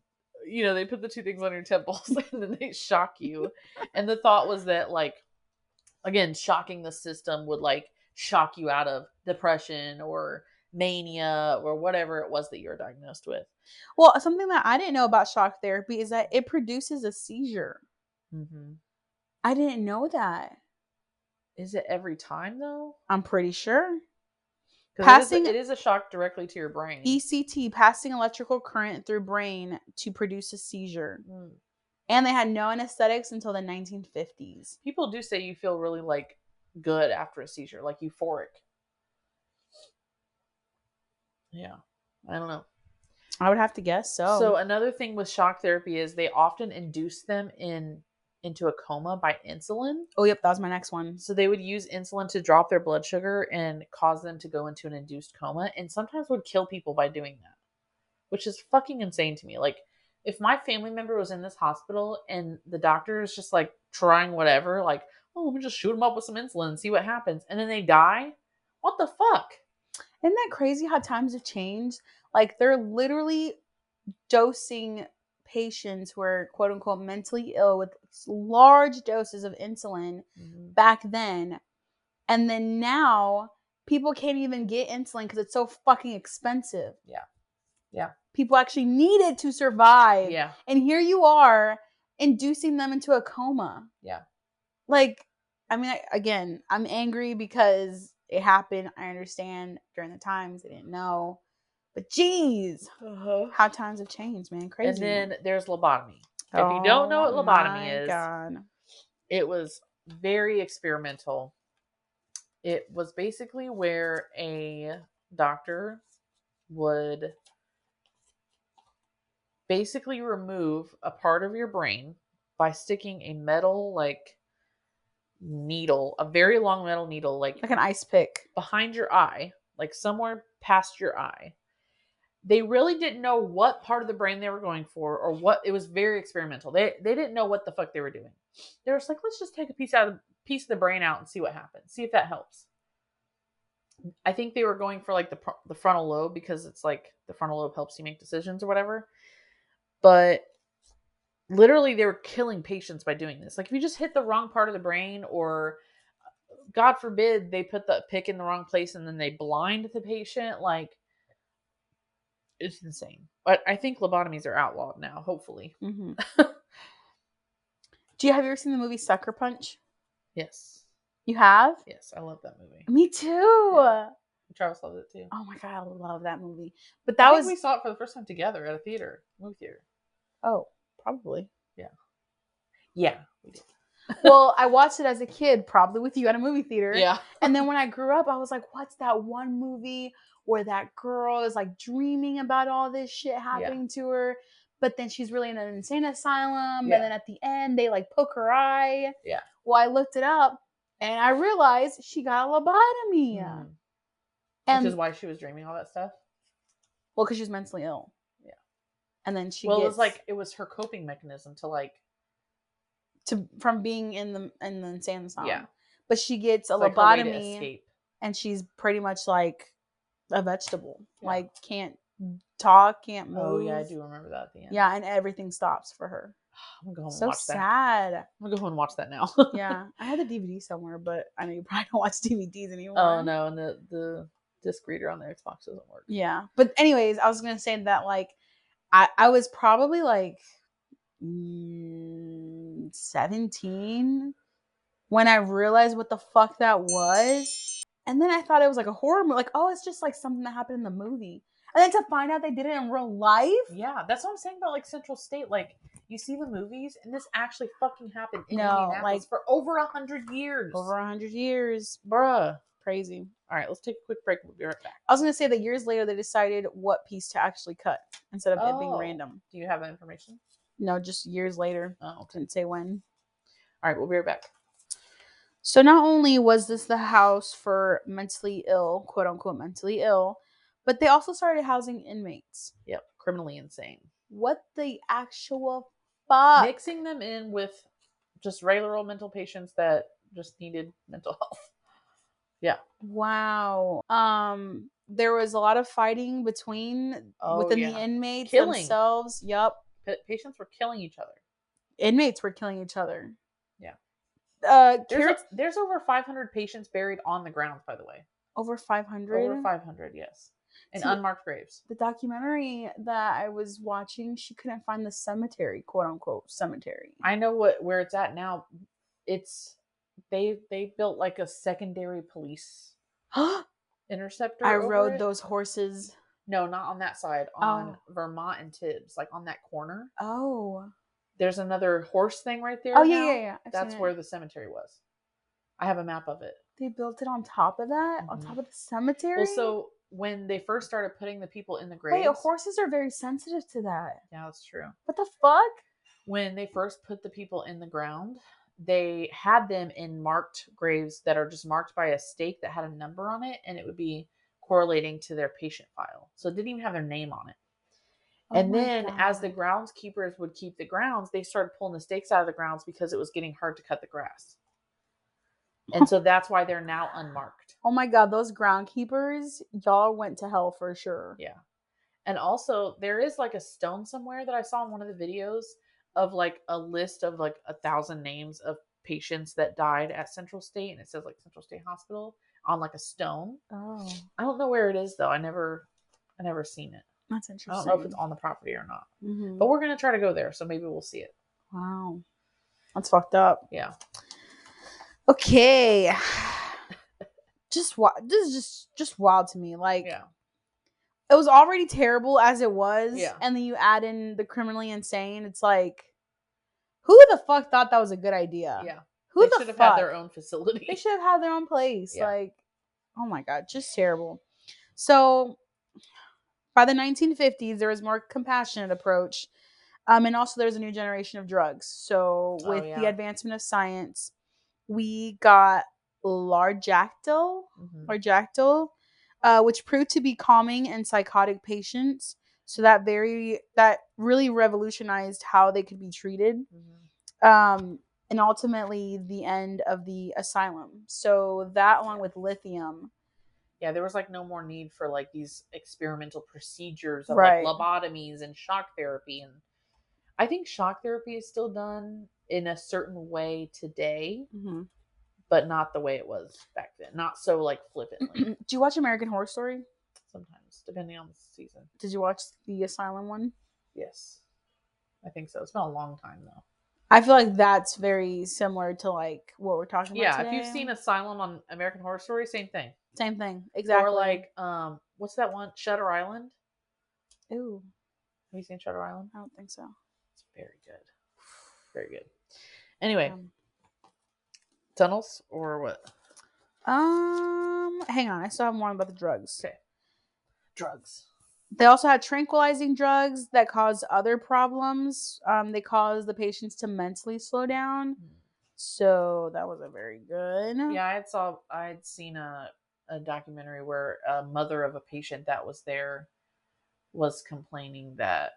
you know, they put the two things on your temples <laughs> and then they shock you. And the thought was that, like, again, shocking the system would like shock you out of depression or mania or whatever it was that you're diagnosed with. Well, something that I didn't know about shock therapy is that it produces a seizure. Mm-hmm. I didn't know that. Is it every time though? I'm pretty sure. Passing- it is, a, it is a shock directly to your brain. ECT, passing electrical current through brain to produce a seizure. Mm. And they had no anesthetics until the 1950s. People do say you feel really like good after a seizure, like euphoric. Yeah, I don't know. I would have to guess so. So another thing with shock therapy is they often induce them in into a coma by insulin. oh, yep, that was my next one. So they would use insulin to drop their blood sugar and cause them to go into an induced coma, and sometimes would kill people by doing that, which is fucking insane to me. Like if my family member was in this hospital and the doctor is just like trying whatever, like, oh, let me just shoot them up with some insulin and see what happens, and then they die, what the fuck? Isn't that crazy how times have changed? Like they're literally dosing patients who are quote unquote mentally ill with large doses of insulin mm-hmm. back then. And then now people can't even get insulin because it's so fucking expensive. Yeah. Yeah. People actually need it to survive. Yeah. And here you are inducing them into a coma. Yeah. Like, I mean, I- again, I'm angry because it happened. I understand during the times they didn't know. But geez, uh-huh. how times have changed, man. Crazy. And then there's lobotomy. if you don't know what Oh lobotomy my is, God. it was very experimental. It was basically where a doctor would basically remove a part of your brain by sticking a metal like needle, a very long metal needle like Like an ice pick. behind your eye, like somewhere past your eye. They really didn't know what part of the brain they were going for or what it was very experimental. They they didn't know what the fuck they were doing. They were just like, let's just take a piece out of piece of the brain out and see what happens. See if that helps. I think they were going for like the the frontal lobe because it's like the frontal lobe helps you make decisions or whatever. But literally they were killing patients by doing this. Like if you just hit the wrong part of the brain or God forbid they put the pick in the wrong place and then they blind the patient, like it's insane. But I think lobotomies are outlawed now, hopefully. <laughs> hmm Do you have you ever seen the movie Sucker Punch? Yes. You have? Yes, I love that movie. Me too. Yeah. Travis loved it too. Oh my god, I love that movie. But I that think was we saw it for the first time together at a theater, movie theater. oh, probably. Yeah. Yeah, we did. <laughs> well, I watched it as a kid, probably with you at a movie theater. Yeah. And then when I grew up, I was like, what's that one movie where that girl is like dreaming about all this shit happening to her? But then she's really in an insane asylum. Yeah. And then at the end, they like poke her eye. Yeah. Well, I looked it up and I realized she got a lobotomy. Mhm. And Which is why she was dreaming all that stuff. well, because she was mentally ill. Yeah. And then she well, gets it was like it was her coping mechanism to like to from being in the in the insane asylum. Yeah. But she gets a like her way to lobotomy. escape. and she's pretty much like a vegetable. Yeah. Like can't talk, can't move. Oh yeah, I do remember that at the end. Yeah, and everything stops for her. <sighs> I'm gonna go home and So watch that. So sad. I'm gonna go home and watch that now. <laughs> yeah, <laughs> I had the DVD somewhere, but I know you probably <laughs> don't watch DVDs anymore. oh no, and the the disc reader on the Xbox doesn't work. Yeah, but anyways, I was gonna say that like I I was probably like mm, seventeen when I realized what the fuck that was, and then I thought it was like a horror movie. Like, oh, it's just like something that happened in the movie, and then to find out they did it in real life. Yeah, that's what I'm saying about like Central State. Like you see the movies, and this actually fucking happened in No, like- for over a hundred years. Over a hundred years, bruh. crazy. All right, let's take a quick break. We'll be right back. I was gonna say that years later they decided what piece to actually cut instead of it being Oh. random. Do you have that information? No, just years later. Oh, okay. Didn't say when. All right, we'll be right back. So not only was this the house for mentally ill, quote unquote mentally ill, but they also started housing inmates. Yep, criminally insane. What the actual fuck? Mixing them in with just regular old mental patients that just needed mental <laughs> health. Yeah. Wow. Um there was a lot of fighting between Oh, within yeah. the inmates Killing. themselves. Pa- patients were killing each other. Inmates were killing each other. Uh There's, Kira- a- there's over 500 patients buried on the grounds, by the way. over 500. Over 500, yes. In See- unmarked graves. the documentary that I was watching, she couldn't find the cemetery, quote unquote cemetery. I know what where it's at now. It's they they built like a secondary police <gasps> interceptor. I rode it. those horses. No, not on that side. On Vermont and Tibbs, like on that corner. Oh. There's another horse thing right there. Oh yeah, now. yeah, yeah. I've That's where it. the cemetery was. I have a map of it. they built it on top of that, on Mhm. top of the cemetery. Well, so when they first started putting the people in the graves, wait, horses are very sensitive to that. yeah, that's true. What the fuck? When they first put the people in the ground, they had them in marked graves that are just marked by a stake that had a number on it, and it would be correlating to their patient file. So it didn't even have their name on it. Oh and then as the God. groundskeepers would keep the grounds, they started pulling the stakes out of the grounds because it was getting hard to cut the grass. And so that's why they're now unmarked. Oh my god, those groundkeepers, y'all went to hell for sure. Yeah. And also there is like a stone somewhere that I saw in one of the videos of like a list of like a thousand names of patients that died at Central State and it says like Central State Hospital on like a stone. Oh, I don't know where it is though. I never I never seen it. That's I don't know if it's on the property or not. Mhm. But we're gonna try to go there, so maybe we'll see it. Wow, that's fucked up. Yeah. Okay, just wa- This is just just wild to me. Like, Yeah. it was already terrible as it was, Yeah. and then you add in the criminally insane. It's like, who the fuck thought that was a good idea? Yeah. who they the should have fuck? had their own facility. They should have had their own place. Yeah. Like, oh my god, just terrible. So, by the 1950s, there was more compassionate approach, um, and also there's a new generation of drugs. So, Oh, with the advancement of science, we got Largactil, Mhm. Largactil, uh, which proved to be calming in psychotic patients. So that very that really revolutionized how they could be treated Mhm. um, and ultimately the end of the asylum. So that, along with lithium, Yeah, there was like no more need for like these experimental procedures of Right. like lobotomies and shock therapy and I think shock therapy is still done in a certain way today, mm-hmm. but not the way it was back then. Not so like flippantly do you watch American Horror Story? sometimes, depending on the season. Did you watch the asylum one? Yes. I think so. It's been a long time though. I feel like that's very similar to like what we're talking about. Yeah, if you've seen Asylum on American Horror Story, same thing. Same thing, exactly. Or like um what's that one? Shutter Island? ooh, Have you seen Shutter Island? I don't think so. It's very good. Very good. Anyway, Um, tunnels or what? um, hang on, I still have more about the drugs. Okay. Drugs. They also had tranquilizing drugs that cause other problems. Um, they cause the patients to mentally slow down. So that wasn't very good. Yeah, I had saw I'd seen a a documentary where a mother of a patient that was there was complaining that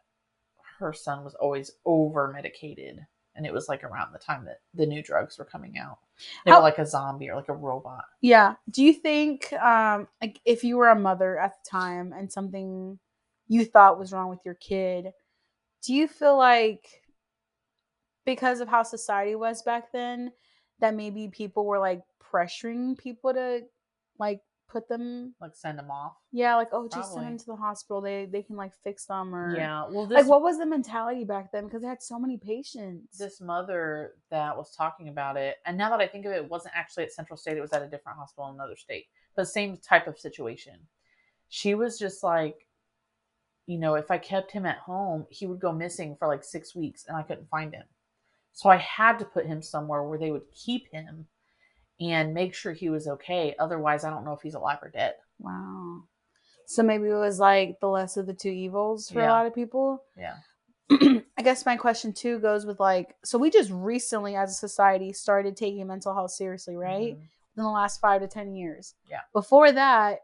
her son was always over medicated and it was like around the time that the new drugs were coming out. They How- were like a zombie or like a robot. Yeah. Do you think, um, like, if you were a mother at the time and something you thought was wrong with your kid, do you feel like because of how society was back then, that maybe people were like pressuring people to like put them, Like send them off. yeah, like oh, just send them to the hospital. They they can like fix them or Yeah. Well this like what was the mentality back then? Because they had so many patients. this mother that was talking about it, and now that I think of it, it wasn't actually at Central State, it was at a different hospital in another state, but same type of situation. She was just like, you know, if I kept him at home, he would go missing for like six weeks and I couldn't find him. So I had to put him somewhere where they would keep him and make sure he was okay. Otherwise, I don't know if he's alive or dead. wow. So maybe it was like the less of the two evils for a lot of people. Yeah. <clears throat> I guess my question too goes with like, so we just recently as a society started taking mental health seriously, right? Mhm. In the last five to 10 years. Yeah. Before that,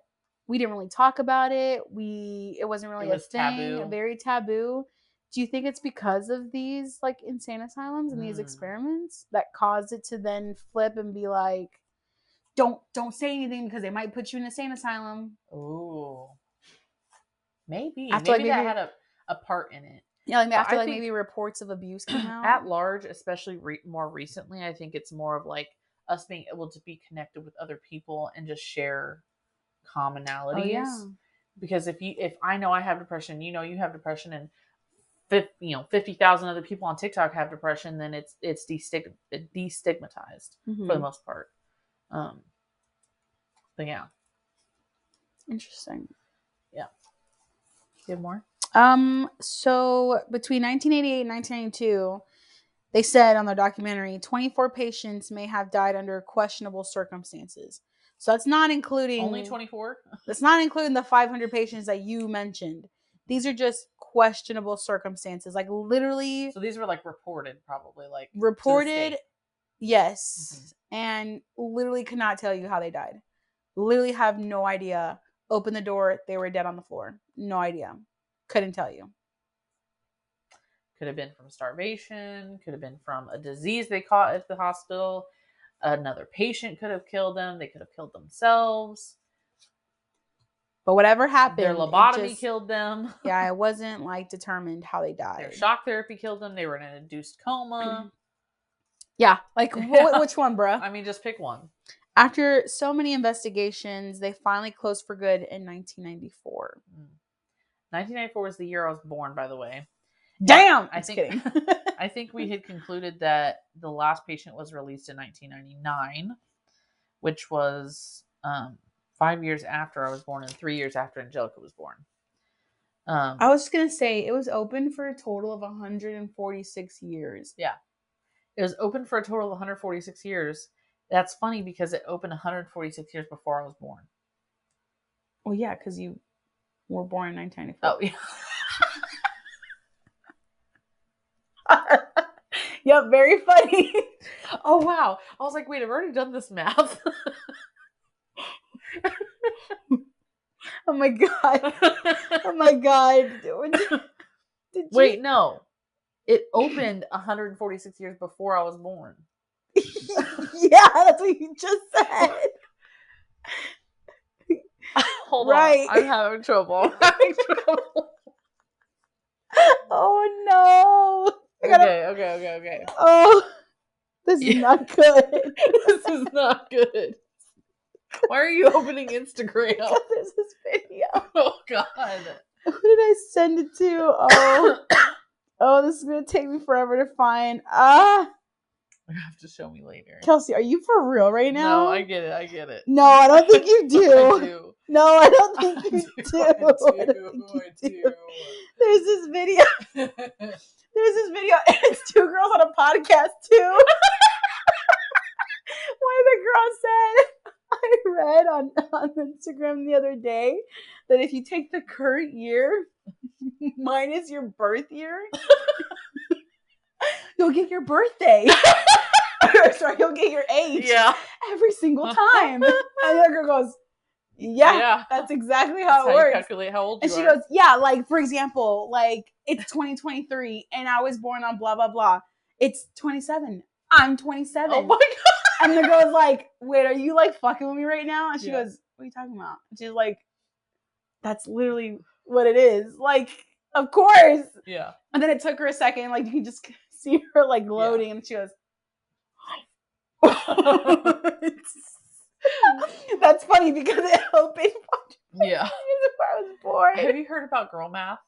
we didn't really talk about it. We, it wasn't really was a thing, taboo. very taboo. Do you think it's because of these like insane asylums and these Mm. experiments that caused it to then flip and be like, don't don't say anything because they might put you in a insane asylum. Ooh. Maybe. After, maybe like, that had a, a part in it. Yeah, like But after I like think- maybe reports of abuse came <clears throat> out. at large, especially re- more recently, I think it's more of like us being able to be connected with other people and just share commonalities. oh yeah. Because if you, if I know I have depression, you know you have depression, and you know fifty thousand other people on TikTok have depression, then it's it's destig- destigmatized for the Mhm. most part. Um, but yeah, Interesting. Yeah, you have more. Um, so between 1988 and 1992, they said on their documentary, 24 patients may have died under questionable circumstances. So that's not including Only twenty four. That's not including the 500 patients that you mentioned. These are just questionable circumstances, like literally So these were like reported, probably like reported. Yes, mm-hmm. and literally could not tell you how they died. Literally have no idea. Open the door, they were dead on the floor. No idea. Couldn't tell you. Could have been from starvation, could have been from a disease they caught at the hospital. Another patient could have killed them. They could have killed themselves. But whatever happened, Their lobotomy just- killed them. Yeah, it <laughs> wasn't like determined how they died. Their shock therapy killed them. They were in an induced coma. <clears throat> Yeah, like <laughs> wh- which one, bruh? I mean, just pick one. After so many investigations, they finally closed for good in 1994. Mm. 1994 was the year I was born, by the way. Damn, I think kidding. <laughs> I think we had concluded that the last patient was released in 1999, which was um, five years after I was born and three years after Angelica was born. Um, I was just gonna say it was open for a total of 146 years. Yeah, it was open for a total of 146 years. That's funny because it opened 146 years before I was born. Well, yeah, because you were born in 1994. Oh, yeah. <laughs> yep, very funny. <laughs> Oh, wow. I was like, wait, I've already done this math. <laughs> <laughs> oh my god. Oh my god. Did you- wait, no. It opened 146 years before I was born. <laughs> yeah, that's what you just said. <laughs> Hold Right. on. I'm having trouble. I'm having trouble. Oh no. Gotta. Okay, okay, okay, okay. Oh, this is Yeah. not good. this is not good. Why are you opening Instagram? <laughs> There's this video. <laughs> Oh God. Who did I send it to? Oh, <coughs> oh, this is gonna take me forever to find. Ah, You have to show me later. Kelsi, are you for real right now? No, I get it. I get it. No, I don't think you <laughs> do. I do. No, I don't think you do. do. I I don't I you do. There's this video. There's this video, and it's two girls on a podcast too. One of the girls said, I read on, <laughs> on Instagram the other day that if you take the current year <laughs> minus your birth year, <laughs> you'll get your birthday. Sorry, you'll get your age yeah. every single time. and the girl goes, Yeah, Yeah. that's exactly That's how it you works. calculate how old And she are. goes, Yeah, like for example, like it's 2023 and I was born on blah blah blah. It's 27. I'm 27. "Oh my and the girl's like, Wait, are you like fucking with me right now? And she Yeah. goes, What are you talking about? And she's like, That's literally what it is. Like, of course. Yeah. And then it took her a second, like you can just <laughs> see her like loading, and she goes, <laughs> That's funny because it opened <laughs> Yeah. before I was born. Have you heard about girl math?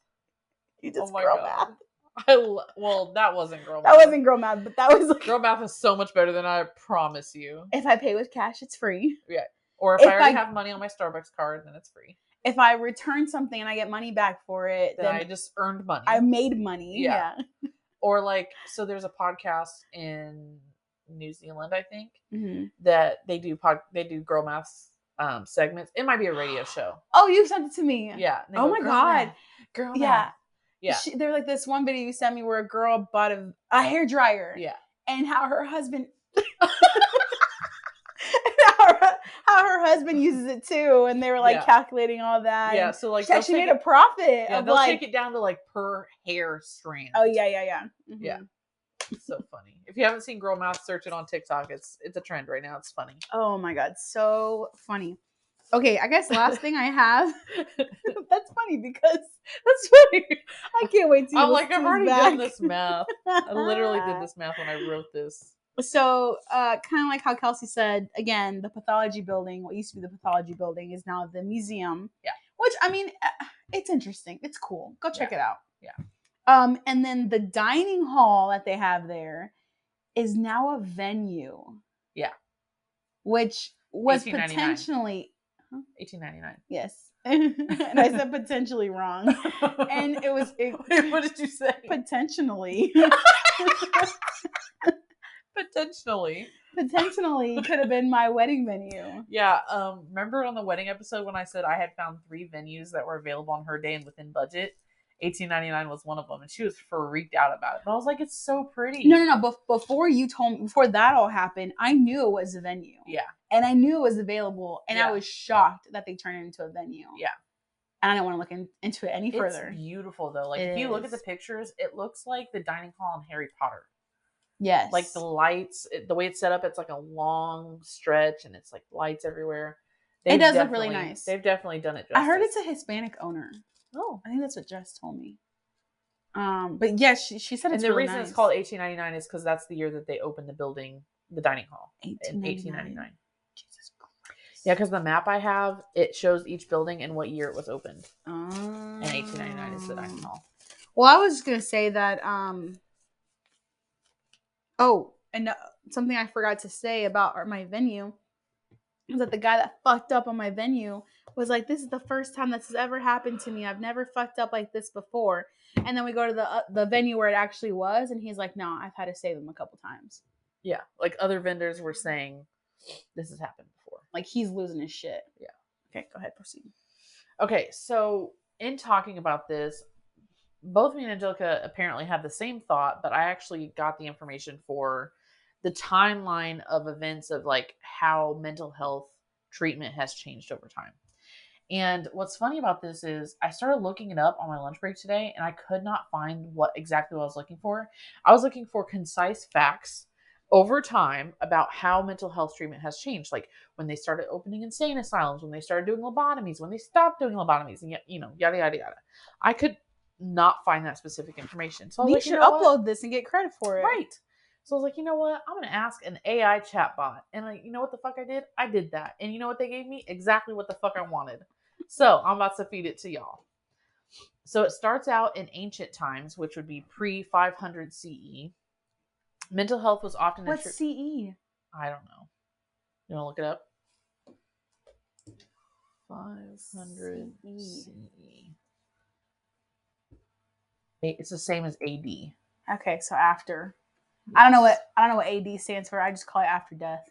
You oh just oh my girl god. math. <laughs> I lo- well, that wasn't girl math. That wasn't girl math, but that was like Girl math is so much better than I promise you. if I pay with cash, it's free. Yeah, or if, If I already I- have money on my Starbucks card, then it's free. If I return something and I get money back for it, Then then, I just earned money. I made money. Yeah. Yeah. <laughs> or like, so there's a podcast in New Zealand, I think, Mhm. that they do pod, they do girl math um, segments. It might be a radio show. Oh, you sent it to me. Yeah. Oh go, my "Girl God. math, girl math." Yeah. She, they're like this one video you sent me where a girl bought a, a hair dryer Yeah. and how her husband <laughs> how, her, how her husband uses it too, and they were like Yeah. calculating all that. Yeah. So like, she actually made a profit yeah, they'll like. take it down to like per hair strand. oh yeah, yeah, yeah. Yeah. Mhm. It's so funny. If you haven't seen girl math, search it on TikTok. It's it's a trend right now. It's funny. Oh my god, so funny. Okay, I guess last thing I have. <laughs> <laughs> that's funny because <laughs> That's funny. I can't wait to. I'm like, I've already back. done this math. I literally did this math when I wrote this. So, uh, kind of like how Kelsi said, again, the pathology building, what used to be the pathology building, is now the museum. Yeah. Which I mean, uh, it's interesting. It's cool. Go check it out. Yeah. Um, and then the dining hall that they have there is now a venue. Yeah. Which was 1899. Potentially 1899. yes, <laughs> and I said potentially wrong, and it was <laughs> it, Wait, what did you say? potentially. <laughs> Potentially. potentially could have been my wedding venue. Yeah. Um. Remember on the wedding episode when I said I had found three venues that were available on her day and within budget. 1899 was one of them, and she was freaked out about it. But I was like, "It's so pretty." No, no, no. Bef- before you told me, before that all happened, I knew it was a venue. Yeah. And I knew it was available, and Yeah. I was shocked that they turned it into a venue. Yeah. And I don't want to look in, into it any It's further. beautiful though. Like It if you look at the pictures, it looks like the dining hall in Harry Potter. Yes. Like the lights, it, the way it's set up, it's like a long stretch, and it's like lights everywhere. It does look really nice. They've definitely done it. Justice. I heard it's a Hispanic owner. Oh, I think that's what Jess told me. Um, but yeah, she, she said it's and the really reason nice. it's called 1899 is because that's the year that they opened the building, the dining hall, in 1899. 1899. Jesus Christ. Yeah, because the map I have, it shows each building and what year it was opened. Um, And 1899 is the dining hall. Well, I was just gonna say that. Um. Oh, and uh, something I forgot to say about our, my venue is that the guy that fucked up on my venue was like, "This is the first time this has ever happened to me. I've never fucked up like this before." And then we go to the uh, the venue where it actually was, and he's like, "No, I've had to save them a couple times. Yeah, like other vendors were saying, this has happened before. Like he's losing his shit." Yeah. Okay, go ahead, proceed. Okay, so in talking about this, both me and Angelica apparently had the same thought, but I actually got the information for the timeline of events of like how mental health treatment has changed over time. And what's funny about this is I started looking it up on my lunch break today and I could not find what exactly what I was looking for. I was looking for concise facts over time about how mental health treatment has changed. Like when they started opening insane asylums, when they started doing lobotomies, when they stopped doing lobotomies, and yet, you know, yada yada yada. I could not find that specific information. So I was We like, you should know what? upload this and get credit for it. Right. So I was like, you know what? I'm gonna ask an AI chatbot, and like, you know what the fuck I did? I did that, and you know what they gave me? Exactly what the fuck I wanted. So I'm about to feed it to y'all. So it starts out in ancient times, which would be pre 500 CE. Mental health was often What's CE? I don't know. You want to look it up? 500 CE. It's the same as AD. Okay, so after. I don't know what I don't know what AD stands for. I just call it after death.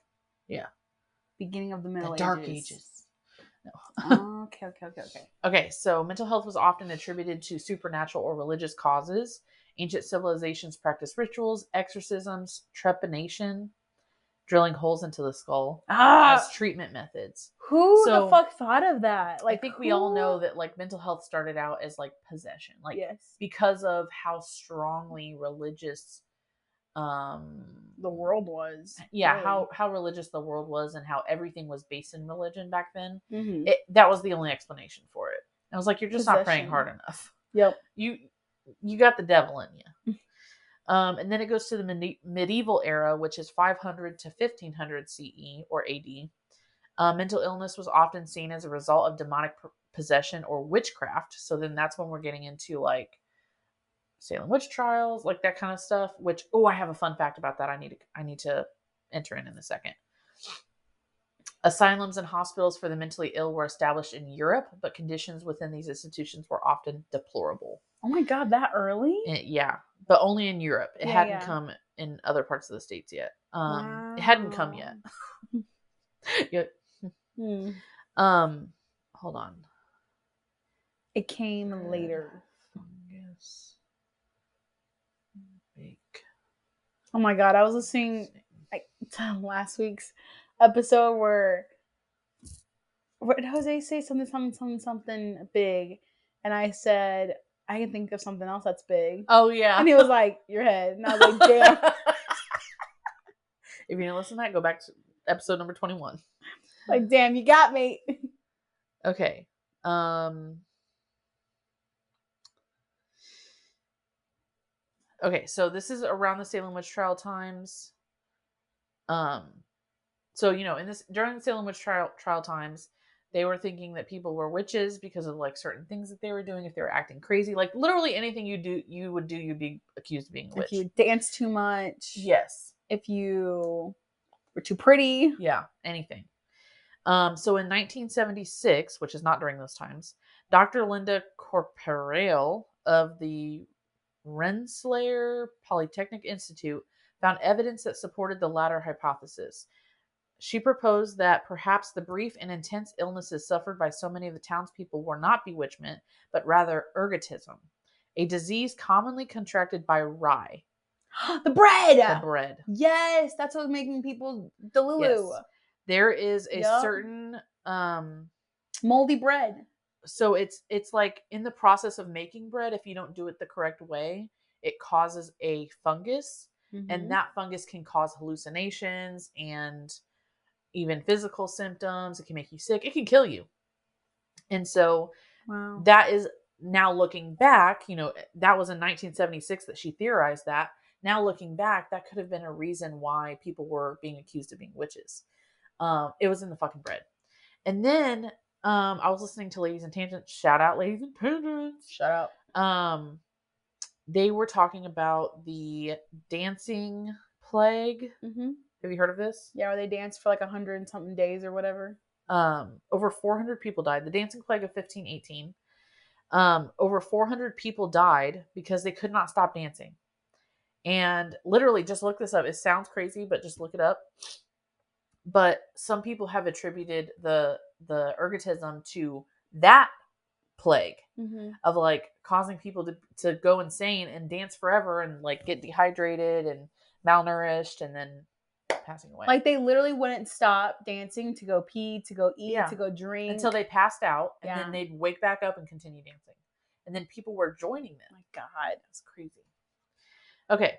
Yeah. Beginning of the Middle The Dark Ages. Ages. Oh, <laughs> okay, okay, okay, okay. Okay, so mental health was often attributed to supernatural or religious causes. Ancient civilizations practiced rituals, exorcisms, trepanation, drilling holes into the skull Ah, as treatment methods. who so- the fuck thought of that? Like, I think we all know that like mental health started out as like possession, like yes, because of how strongly religious um the world was. yeah, really. how how religious the world was and how everything was based in religion back then. Mhm. It, that was the only explanation for it. I was like, you're just not praying hard enough. Yep. you you got the devil in you. <laughs> um, and then it goes to the medi- medieval era, which is 500 to 1500 CE or AD. Uh, mental illness was often seen as a result of demonic p- possession or witchcraft. So then that's when we're getting into like Salem witch trials, like that kind of stuff. Which oh, I have a fun fact about that. I need to I need to enter in in a second. Asylums and hospitals for the mentally ill were established in Europe, but conditions within these institutions were often deplorable. Oh my god, that early? Eh, yeah, but only in Europe. It Yeah, hadn't yeah. come in other parts of the states yet. Um, it hadn't come yet. <laughs> <laughs> yeah. Hmm. Um, hold on. It came later. Fungus. Oh my god, I was listening like <laughs> to last week's episode where what did Jose say something something something something big, and I said I can think of something else that's big, Oh yeah. and he was like your head, and I was like <laughs> damn. if you didn't listen to that, go back to episode number twenty-one. like damn, you got me. Okay. Um Okay, so this is around the Salem witch trial times. Um so you know, in this during the Salem witch trial trial times, they were thinking that people were witches because of like certain things that they were doing if they were acting crazy. Like literally anything you do you would do you'd be accused of being a witch. If you dance too much, yes. if you were too pretty, Yeah, anything. Um, so in 1976, which is not during those times, Dr. Linda Caporael of the Rensselaer Polytechnic Institute found evidence that supported the latter hypothesis. She proposed that perhaps the brief and intense illnesses suffered by so many of the townspeople were not bewitchment, but rather ergotism, a disease commonly contracted by rye, <gasps> the bread. the bread. Yes, that's what's making people delulu. Yes. There is a Yup. certain um Moldy bread. So it's it's like in the process of making bread if you don't do it the correct way it causes a fungus Mhm. and that fungus can cause hallucinations and even physical symptoms it can make you sick it can kill you and so wow. that is now looking back you know that was in 1976 that she theorized that now looking back that could have been a reason why people were being accused of being witches um it was in the fucking bread and then um i was listening to ladies and tangents. Shout out ladies and tangents. Shout out. um they were talking about the dancing plague. Mm-hmm. have you heard of this? Yeah, where they danced for like a hundred and something days or whatever. um over 400 people died. The dancing plague of 1518 um over 400 people died because they could not stop dancing. And literally just look this up. It sounds crazy but just look it up. But some people have attributed the the ergotism to that plague Mm-hmm. of like causing people to, to go insane and dance forever and like get dehydrated and malnourished and then passing away Like they literally wouldn't stop dancing to go pee, to go eat, Yeah. to go drink until they passed out and Yeah. then they'd wake back up and continue dancing and then people were joining them My God. that's crazy okay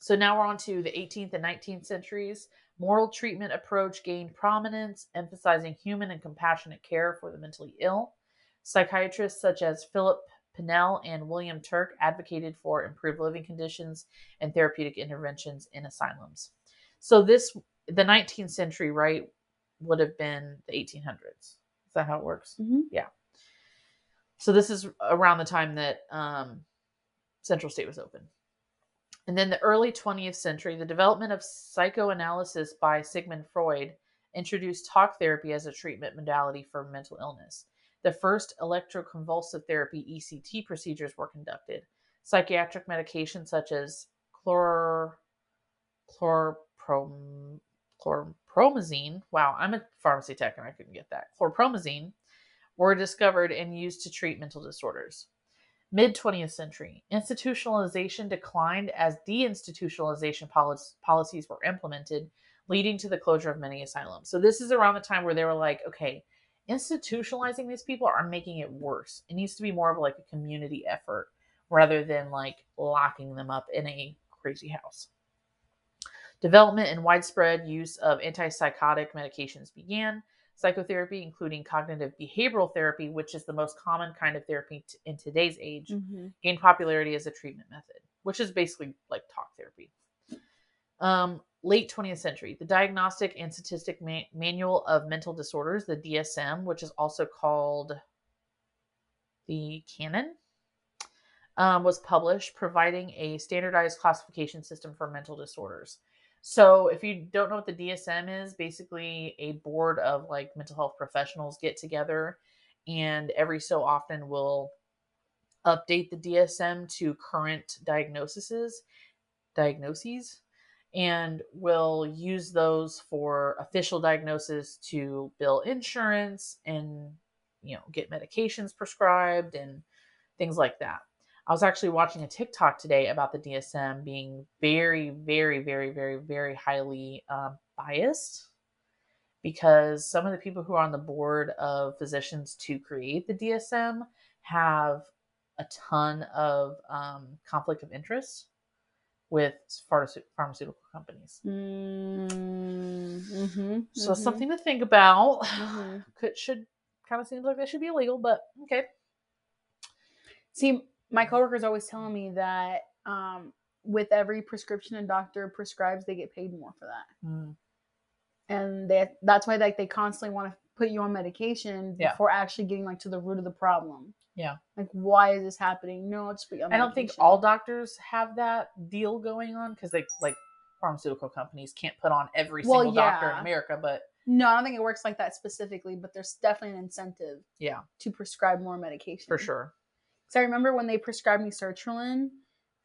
so now we're on to the 18th and 19th centuries moral treatment approach gained prominence emphasizing human and compassionate care for the mentally ill psychiatrists such as philip Pinel and William Tuke advocated for improved living conditions and therapeutic interventions in asylums. So this the 19th century, right, would have been the 1800s. Is that how it works? Mhm. Yeah. So this is around the time that um, Central State was open. And then the early 20th century, the development of psychoanalysis by Sigmund Freud introduced talk therapy as a treatment modality for mental illness. The first electroconvulsive therapy ECT procedures were conducted. Psychiatric medications such as chlor chlorprom chlorpromazine. Wow, I'm a pharmacy tech and I couldn't get that. Chlorpromazine were discovered and used to treat mental disorders. Mid 20th century, institutionalization declined as deinstitutionalization poli- policies were implemented, leading to the closure of many asylums. So, this is around the time where they were like, okay, institutionalizing these people are making it worse. It needs to be more of like a community effort rather than like locking them up in a crazy house. Development and widespread use of antipsychotic medications began. Psychotherapy, including cognitive behavioral therapy, which is the most common kind of therapy t- in today's age, Mhm. gained popularity as a treatment method, which is basically like talk therapy. Um, late 20th century, the Diagnostic and Statistic Ma- Manual of Mental Disorders, the DSM, which is also called the Canon, um, was published, providing a standardized classification system for mental disorders. So, if you don't know what the DSM is, basically a board of like mental health professionals get together and every so often will update the DSM to current diagnoses, diagnoses, and will use those for official diagnosis to bill insurance and you know get medications prescribed and things like that. I was actually watching a TikTok today about the DSM being very, very, very, very, very highly um, biased because some of the people who are on the board of physicians to create the DSM have a ton of um, conflict of interest with pharmace- pharmaceutical companies. Mm, mhm, So mhm, something to think about. mhm. <sighs> Could should kind of seems like that should be illegal, but okay. See, my coworker's always telling me that um, with every prescription a doctor prescribes, they get paid more for that, Mm, and they that's why like they constantly want to put you on medication Yeah. before actually getting like to the root of the problem. Yeah. Like, why is this happening? No, on I don't think all doctors have that deal going on because they like pharmaceutical companies can't put on every Well, single doctor in. America, but No, I don't think it works like that specifically, but there's definitely an incentive yeah, to prescribe more medication. for sure. So I remember when they prescribed me sertraline,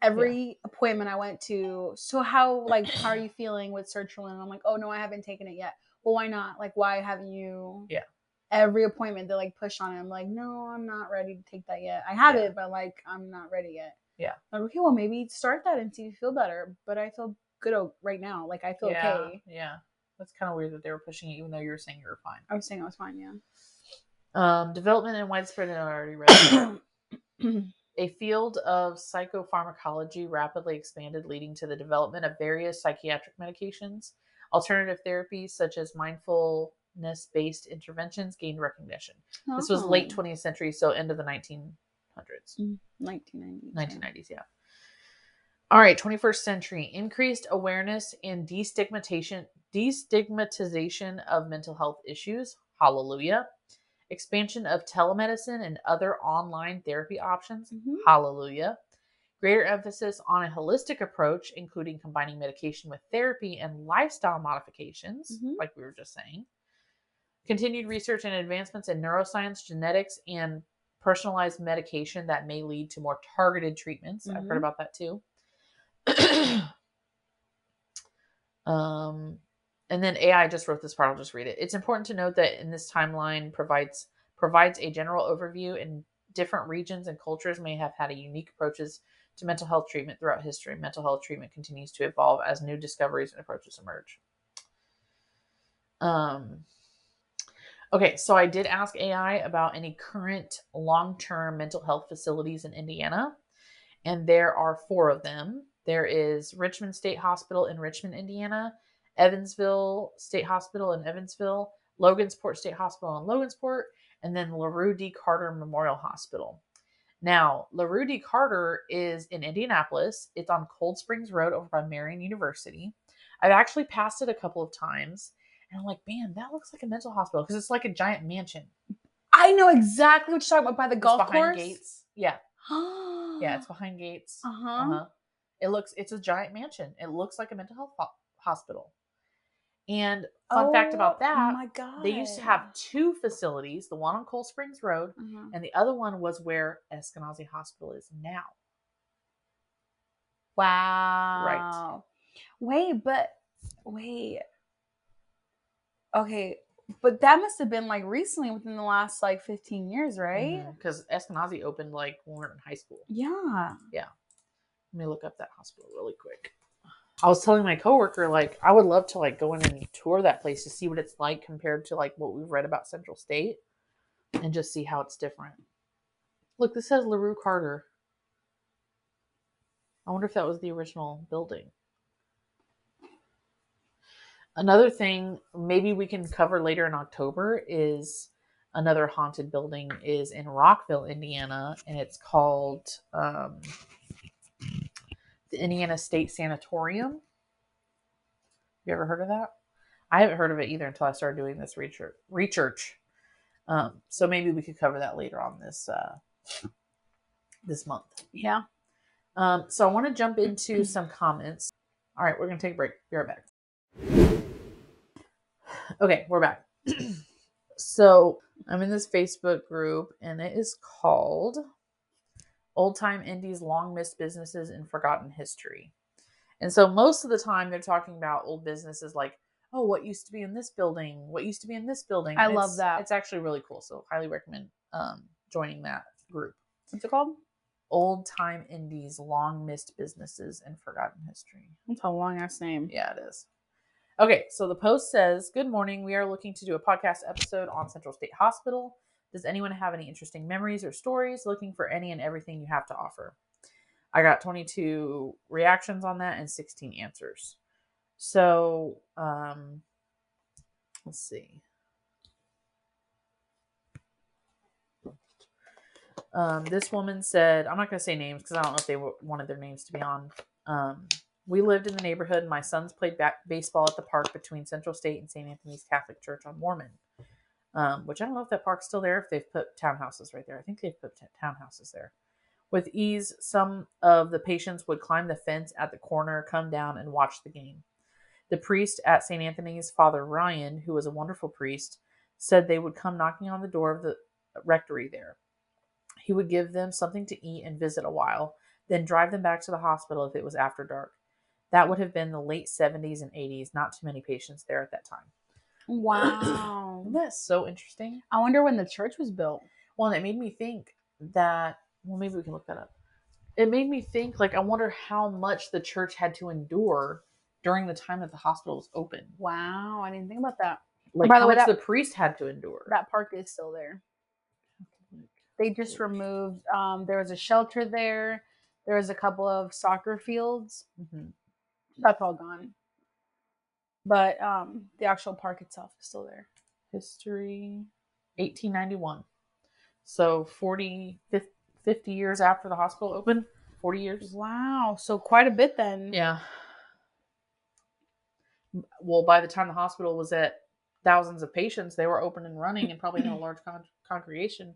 every appointment I went to, so how like how are you feeling with sertraline? And I'm like, oh no, I haven't taken it yet. Well, why not? Like, why haven't you? Yeah. Every appointment they like push on it. I'm like, no, I'm not ready to take that yet. I have Yeah. it, but like I'm not ready yet. Yeah. I'm like, okay, well maybe start that and see if you feel better. But I feel good right now. Like I feel yeah, okay. yeah. That's kind of weird that they were pushing it, even though you were saying you were fine. I was saying I was fine. Yeah. Um, development and widespread. I already read. <coughs> <clears throat> A field of psychopharmacology rapidly expanded, leading to the development of various psychiatric medications. Alternative therapies, such as mindfulness based interventions, gained recognition. This was late Oh. 20th century, so end of the 1900s. 1990s. 1990s, yeah. All right, 21st century. Increased awareness and destigmatization, destigmatization of mental health issues. Hallelujah. Expansion of telemedicine and other online therapy options. Mhm. Hallelujah. Greater emphasis on a holistic approach, including combining medication with therapy and lifestyle modifications, Mhm. like we were just saying. Continued research and advancements in neuroscience, genetics, and personalized medication that may lead to more targeted treatments. I've heard Mhm. about that too. <clears throat> um, and then AI just wrote this part. I'll just read it. It's important to note that in this timeline provides provides a general overview, and different regions and cultures may have had unique approaches to mental health treatment throughout history. Mental health treatment continues to evolve as new discoveries and approaches emerge. Um, okay, so I did ask AI about any current long term mental health facilities in Indiana, and there are four of them. There is Richmond State Hospital in Richmond, Indiana, Evansville State Hospital in Evansville, Logansport State Hospital in Logansport, and then LaRue D. Carter Memorial Hospital. Now, LaRue D. Carter is in Indianapolis. It's on Cold Springs Road over by Marian University. I've actually passed it a couple of times, and I'm like, man, that looks like a mental hospital because it's like a giant mansion. I know exactly what you're talking about by the It's golf behind course. gates. Yeah, <gasps> yeah, it's behind gates. uh huh. Uh-huh. It looks it's a giant mansion. It looks like a mental health ho- hospital. And fun fact about Oh that, they used to have two facilities, the one on Cold Springs Road Uh-huh. and the other one was where Eskenazi Hospital is now. Wow. Right. Wait, but wait. Okay, but that must have been like recently within the last like 15 years, right? Because Eskenazi opened like when we were in high school. Yeah. Yeah. Let me look up that hospital really quick. I was telling my coworker, like, I would love to like go in and tour that place to see what it's like compared to like what we've read about Central State and just see how it's different. Look, this says LaRue Carter. I wonder if that was the original building. Another thing maybe we can cover later in October is another haunted building is in Rockville, Indiana, and it's called um, the Indiana State Sanatorium. You ever heard of that? I haven't heard of it either until I started doing this research. research. Um, so maybe we could cover that later on this uh, this month. Yeah. Um, so I want to jump into some comments. All right, we're gonna take a break. Be right back. Okay, we're back. <clears throat> so I'm in this Facebook group, and it is called "Old Time Indies: Long Missed Businesses and Forgotten History." And so most of the time, they're talking about old businesses like, "Oh, what used to be in this building? What used to be in this building?" I And love it's- that. It's actually really cool. So highly recommend um, joining that group. What's it called? Old Time Indies: Long Missed Businesses and Forgotten History. That's a long ass name. Yeah, it is. Okay, so the post says, Good morning. We are looking to do a podcast episode on Central State Hospital. Does anyone have any interesting memories or stories? Looking for any and everything you have to offer. I got 22 reactions on that and 16 answers. So, um, let's see. Um, this woman said, I'm not going to say names because I don't know if they w- wanted their names to be on. Um, we lived in the neighborhood. My sons played ba- baseball at the park between Central State and St. Anthony's Catholic Church on Warman, um, which I don't know if that park's still there, if they've put townhouses right there. I think they've put t- townhouses there. With ease, some of the patients would climb the fence at the corner, come down, and watch the game. The priest at St. Anthony's, Father Ryan, who was a wonderful priest, said they would come knocking on the door of the rectory there. He would give them something to eat and visit a while, then drive them back to the hospital if it was after dark. That would have been the late 70s and 80s, not too many patients there at that time. Wow. Isn't that so interesting? I wonder when the church was built. Well, and it made me think that, well, maybe we can look that up. It made me think, like, I wonder how much the church had to endure during the time that the hospital was open. Wow, I didn't think about that. Like, By the way, that- the priest had to endure. That park is still there. they just removed. Um, there was a shelter there. There was a couple of soccer fields. Mhm. That's all gone. But um, the actual park itself is still there. History 1891. So 40, 50 years after the hospital opened. 40 years. Wow, so quite a bit then. Yeah. Well, by the time the hospital was at thousands of patients, they were open and running and probably had <clears throat> a large con- congregation.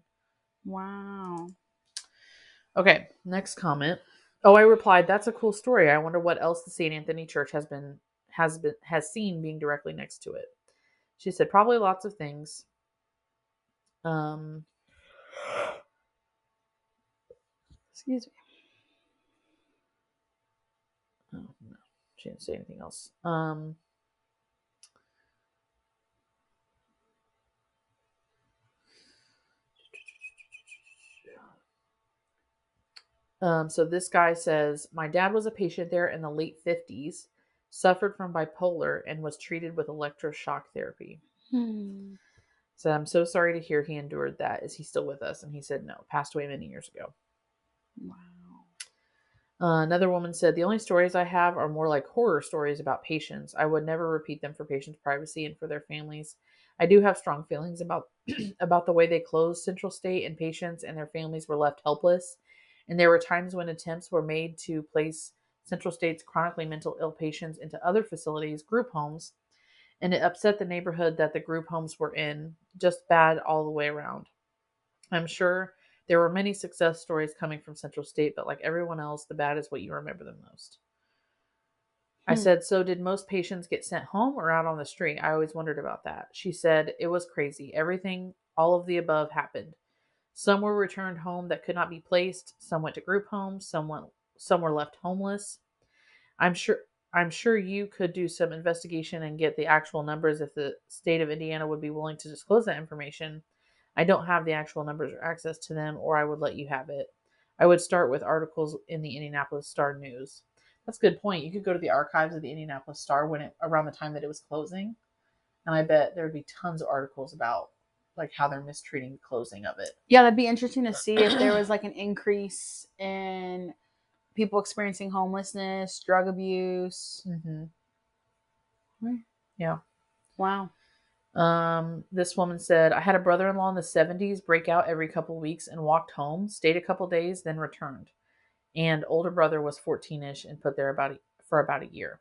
Wow. Okay, next comment. Oh, I replied, "That's a cool story. I wonder what else the St. Anthony Church has been has been has seen being directly next to it." She said, "Probably lots of things." Um, Excuse me. oh, she didn't say anything else. Um, Um, so this guy says, My dad was a patient there in the late 50s, suffered from bipolar, and was treated with electroshock therapy. Hmm. So I'm so sorry to hear he endured that. Is he still with us? And he said, No, passed away many years ago. Wow. Uh, another woman said, The only stories I have are more like horror stories about patients. I would never repeat them for patients' privacy and for their families. I do have strong feelings about <clears throat> about the way they closed Central State and patients and their families were left helpless. And there were times when attempts were made to place Central State's chronically mental ill patients into other facilities, group homes, and it upset the neighborhood that the group homes were in. Just bad all the way around. I'm sure there were many success stories coming from Central State, but like everyone else, the bad is what you remember the most. I Hmm. said, So did most patients get sent home or out on the street? I always wondered about that. She said, It was crazy. Everything, all of the above happened. Some were returned home that could not be placed, some went to group homes, some went, some were left homeless. I'm sure I'm sure you could do some investigation and get the actual numbers if the state of Indiana would be willing to disclose that information. I don't have the actual numbers or access to them, or I would let you have it. I would start with articles in the Indianapolis Star News. That's a good point. You could go to the archives of the Indianapolis Star when it around the time that it was closing, and I bet there would be tons of articles about like how they're mistreating the closing of it. Yeah, that'd be interesting to see if there <clears throat> was like an increase in people experiencing homelessness, drug abuse. Mm-hmm. Yeah. Wow. Um, this woman said, I had a brother in law in the 70s break out every couple weeks and walked home, stayed a couple days, then returned. And older brother was 14 ish and put there about a, for about a year.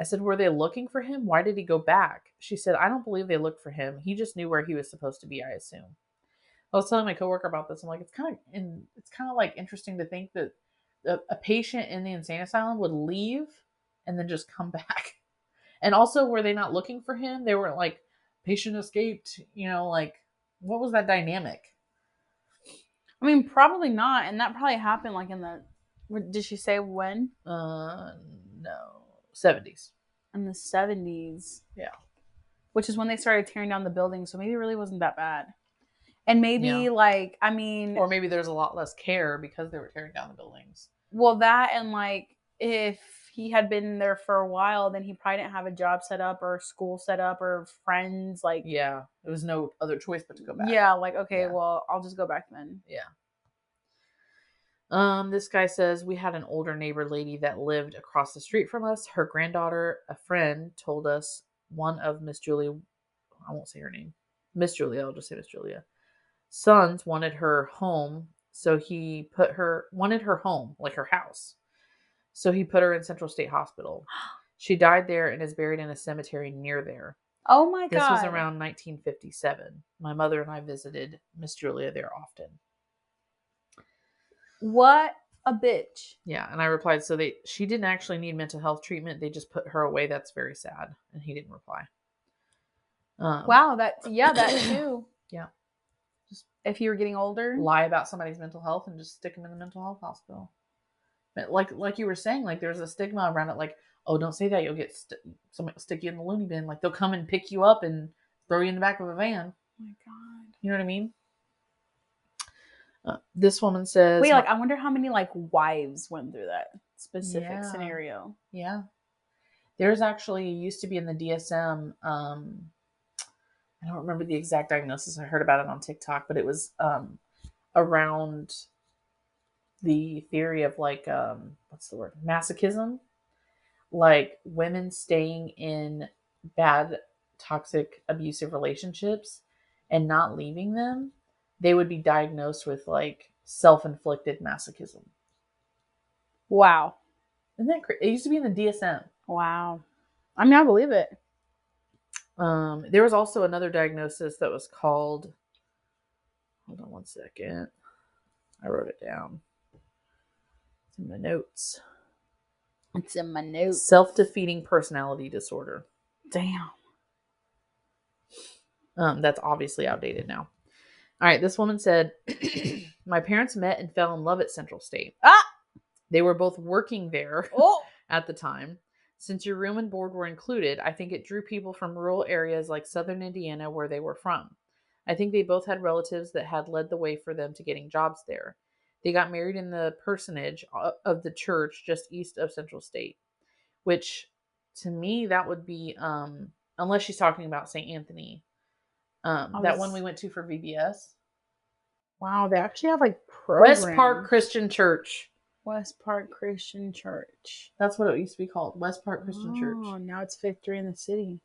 I said, Were they looking for him? Why did he go back? She said, I don't believe they looked for him. He just knew where he was supposed to be, I assume. I was telling my coworker about this. I'm like, it's kind of in, it's kind of like interesting to think that a, a patient in the insane asylum would leave and then just come <laughs> back. And also, were they not looking for him? They were like, patient escaped. You know, like what was that dynamic? I mean, probably not. And that probably happened like in the. what- Did she say when? Uh, no, seventies. In the 70s. Yeah. Which is when they started tearing down the building. So maybe it really wasn't that bad. And maybe, Yeah. like, I mean, Or maybe there's a lot less care because they were tearing down the buildings. Well, that and like, if he had been there for a while, then he probably didn't have a job set up or school set up or friends. Like, Yeah, there was no other choice but to go back. Yeah, like okay, Yeah. well, I'll just go back then. Yeah. Um, this guy says we had an older neighbor lady that lived across the street from us. Her granddaughter, a friend, told us one of Miss Julia, I won't say her name, Miss Julia, I'll just say Miss Julia, sons wanted her home, so he put her wanted her home, like her house. So he put her in Central State Hospital. <gasps> She died there and is buried in a cemetery near there. Oh my This god. This was around 1957. My mother and I visited Miss Julia there often. What a bitch. Yeah, and I replied, so they she didn't actually need mental health treatment. They just put her away. That's very sad. And he didn't reply. Um, Wow, that yeah, that <coughs> too. Yeah. Just if you were getting older. Lie about somebody's mental health and just stick them in the mental health hospital. But like like you were saying, like there's a stigma around it. Like, oh, don't say that. You'll get st- will stick you in the loony bin. Like they'll come and pick you up and throw you in the back of a van. Oh my god. You know what I mean? Uh, this woman says, Wait, like I wonder how many like wives went through that specific Yeah. scenario. Yeah. There's actually used to be in the DSM. Um, I don't remember the exact diagnosis. I heard about it on TikTok, but it was um, around the theory of like um what's the word masochism like women staying in bad toxic abusive relationships and not leaving them they would be diagnosed with like self-inflicted masochism Wow. isn't that crazy it used to be in the dsm Wow. I mean, I believe it. Um there was also another diagnosis that was called hold on one second i wrote it down it's in my notes It's in my notes. self-defeating personality disorder Damn. Um, that's obviously outdated now. All right, this woman said, <clears throat> My parents met and fell in love at Central State. Ah! They were both working there Oh. <laughs> at the time. Since your room and board were included, I think it drew people from rural areas like southern Indiana where they were from. I think they both had relatives that had led the way for them to getting jobs there. They got married in the personage of the church just east of Central State, which to me that would be um unless she's talking about St. Anthony. Um I that one we went to for VBS. Wow, they actually have like programs. West Park Christian Church. West Park Christian Church. That's what it used to be called. West Park Christian Oh, Church. now it's Victory in the City.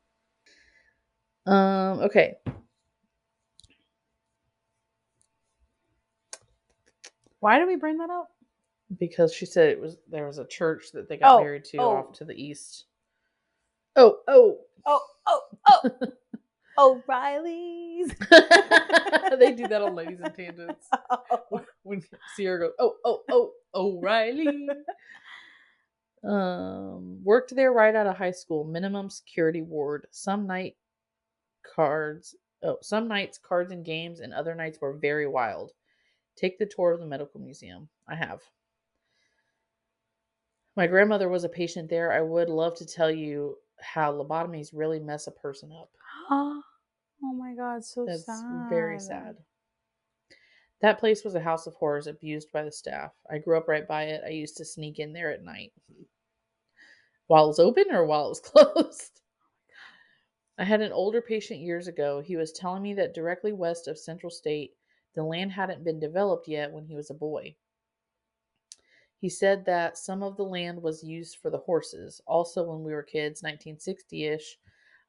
Um okay. Why did we bring that up? because she said it was there was a church that they got Oh, married to oh. off to the east. Oh, oh. Oh, oh, oh. <laughs> O'Reilly's. <laughs> they do that on <laughs> Ladies and Tangents. When Sierra goes, oh, oh, oh, O'Reilly. um, worked there right out of high school, minimum security ward. Some night cards, oh, some nights cards and games, and other nights were very wild. Take the tour of the medical museum. I have. My grandmother was a patient there. I would love to tell you how lobotomies really mess a person up. Oh my god, so That's sad. very sad. That place was a house of horrors abused by the staff. I grew up right by it. I used to sneak in there at night. While it was open or while it was <laughs> closed? I had an older patient years ago. He was telling me that directly west of Central State, the land hadn't been developed yet when he was a boy. He said that some of the land was used for the horses. Also, when we were kids, 1960 ish,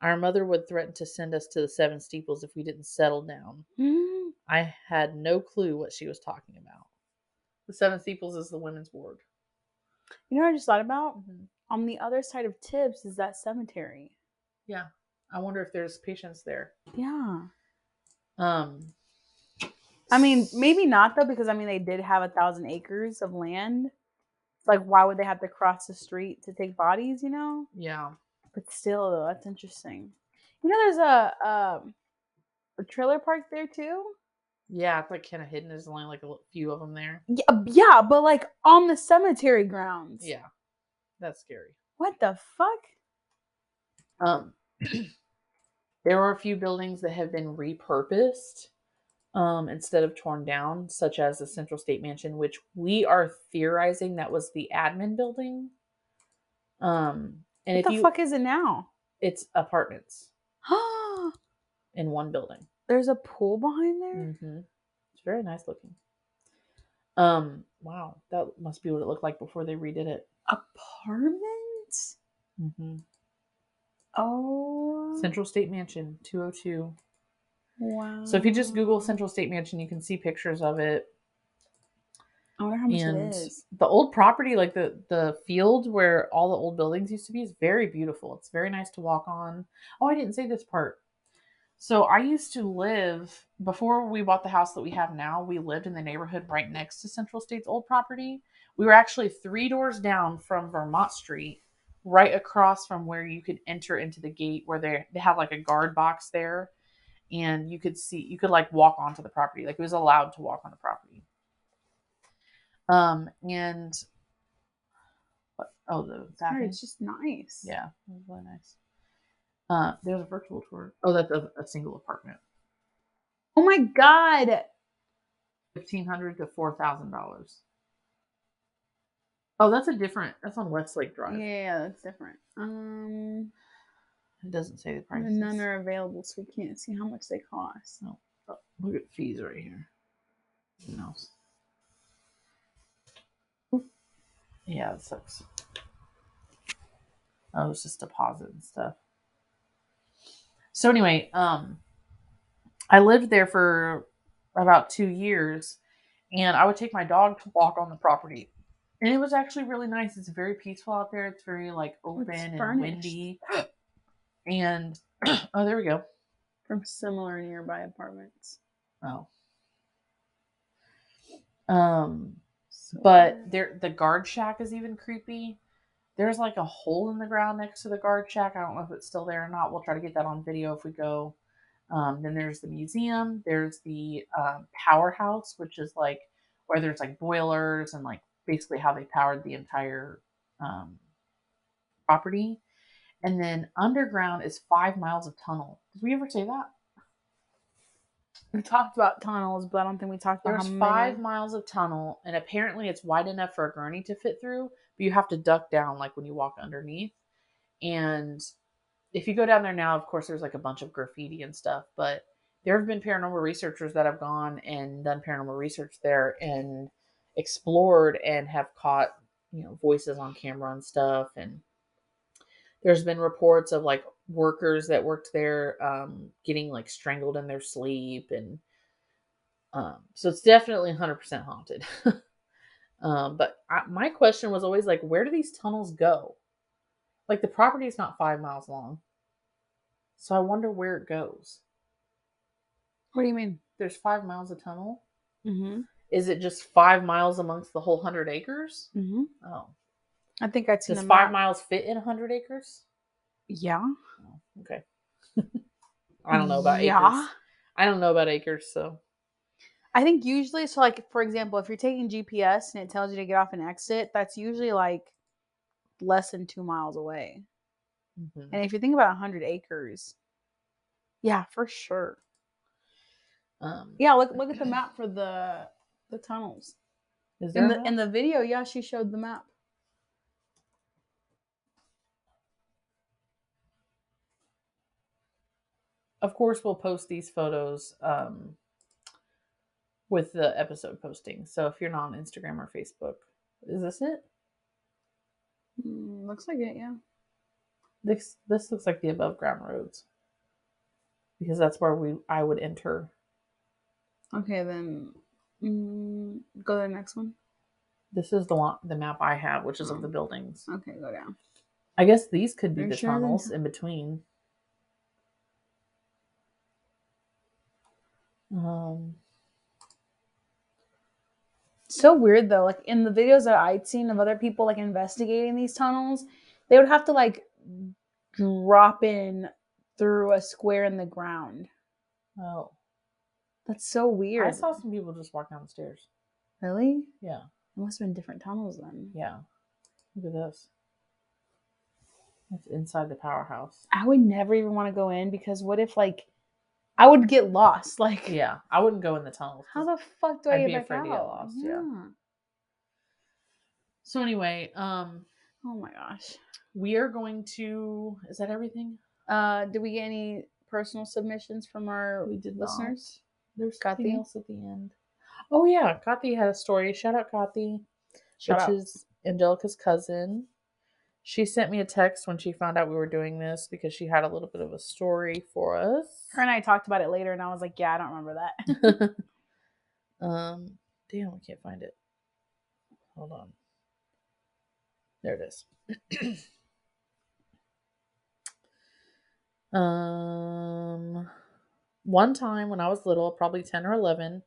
our mother would threaten to send us to the Seven Steeples if we didn't settle down. Mm, I had no clue what she was talking about. The Seven Steeples is the women's ward. You know what I just thought about? On the other side of Tibbs is that cemetery. Yeah. I wonder if there's patients there. Yeah. Um I mean, maybe not though, because I mean they did have a thousand acres of land. Like, why would they have to cross the street to take bodies? You know. yeah. But still, though, that's interesting. You know, there's a um, a trailer park there too. Yeah, it's like kind of hidden. There's only like a few of them there. Yeah, yeah, but like on the cemetery grounds. Yeah. That's scary. What the fuck? Um <clears throat> there are a few buildings that have been repurposed um instead of torn down, such as the Central State Mansion, which we are theorizing that was the admin building. Um and what the you fuck is it now? it's apartments <gasps> in one building. There's a pool behind there. Mm-hmm. It's very nice looking. Um, wow, that must be what it looked like before they redid it. Apartments. Mm-hmm. Oh. Central State Mansion, 202. Wow. So if you just Google Central State Mansion, you can see pictures of it. I wonder how much and it is. the old property, like the the field where all the old buildings used to be, is very beautiful. It's very nice to walk on. Oh, I didn't say this part. So I used to live before we bought the house that we have now. We lived in the neighborhood right next to Central State's old property. We were actually three doors down from Vermont Street, right across from where you could enter into the gate where they they have like a guard box there, and you could see you could like walk onto the property. Like it was allowed to walk on the property. Um and what? Oh, the Sorry, it's just nice. Yeah, it was really nice. Uh, there's a virtual tour. Oh, that's a, a single apartment. Oh my god. Fifteen hundred to four thousand dollars. Oh, that's a different. That's on Westlake Drive. Yeah, that's different. Um, It doesn't say the price. none are available, so we can't see how much they cost. Oh, look at fees right here. Who knows? Yeah, it sucks. Oh, it's just deposit and stuff. So anyway, um, I lived there for about two years, and I would take my dog to walk on the property, and it was actually really nice. It's very peaceful out there. It's very like open and furnished. windy, <gasps> and <clears throat> oh, there we go. From similar nearby apartments. Oh, um, but there the guard shack is even creepy. There's like a hole in the ground next to the guard shack. I don't know if it's still there or not. We'll try to get that on video if we go. Um, then there's the museum. There's the um, powerhouse, which is like where there's like boilers and like basically how they powered the entire um, property. And then underground is five miles of tunnel. Did we ever say that? We talked about tunnels, but I don't think we talked about There's five miles of tunnel, and apparently it's wide enough for a gurney to fit through, but you have to duck down like when you walk underneath. And if you go down there now, of course, there's like a bunch of graffiti and stuff, but there have been paranormal researchers that have gone and done paranormal research there and explored and have caught, you know, voices on camera and stuff. And there's been reports of like workers that worked there um, getting like strangled in their sleep and um, so it's definitely 100% haunted. <laughs> um, but I, my question was always like, where do these tunnels go? Like the property is not five miles long, so I wonder where it goes. What do you mean? There's five miles of tunnel. Mm-hmm. Is it just five miles amongst the whole hundred acres? Mm-hmm. Oh, I think I'd seen does five map. miles fit in a hundred acres? Yeah. Oh, okay. <laughs> I don't know about acres. Yeah. acres. I don't know about acres, so I think usually, so like for example, if you're taking GPS and it tells you to get off an exit, that's usually like less than two miles away. mhm. And if you think about 100 acres, yeah, for sure. um, Yeah, look look at the map for the the tunnels. Is there In the in the video, yeah, she showed the map. Of course we'll post these photos um, with the episode posting so if you're not on instagram or facebook is this it Mm, looks like it, yeah. this this looks like the above ground roads because that's where we i would enter Okay, then mm, go to the next one. this is the one the map i have which is of Oh. the buildings Okay, go down. i guess these could be Are the sure tunnels in between um So weird though. Like in the videos that I'd seen of other people like investigating these tunnels, they would have to like drop in through a square in the ground. oh That's so weird. i saw some people just walk down the stairs really? yeah It must have been different tunnels then. yeah look at this it's inside the powerhouse I would never even want to go in because what if like I would get lost? Like Yeah, I wouldn't go in the tunnels. how the fuck do I I'd get be back afraid out? to get lost, yeah. So anyway, um, Oh my gosh. we are going to. Is that everything? Uh, did we get any personal submissions from our We did listeners? There's Kathy? something else at the end. Oh yeah, Kathy had a story. Shout out Kathy, Shout which out. is Angelica's cousin. She sent me a text when she found out we were doing this because she had a little bit of a story for us. Her and I talked about it later, and I was like, "Yeah, I don't remember that." <laughs> <laughs> um, damn, I can't find it. Hold on. There it is. <clears throat> um, one time when I was little, probably 10 or 11,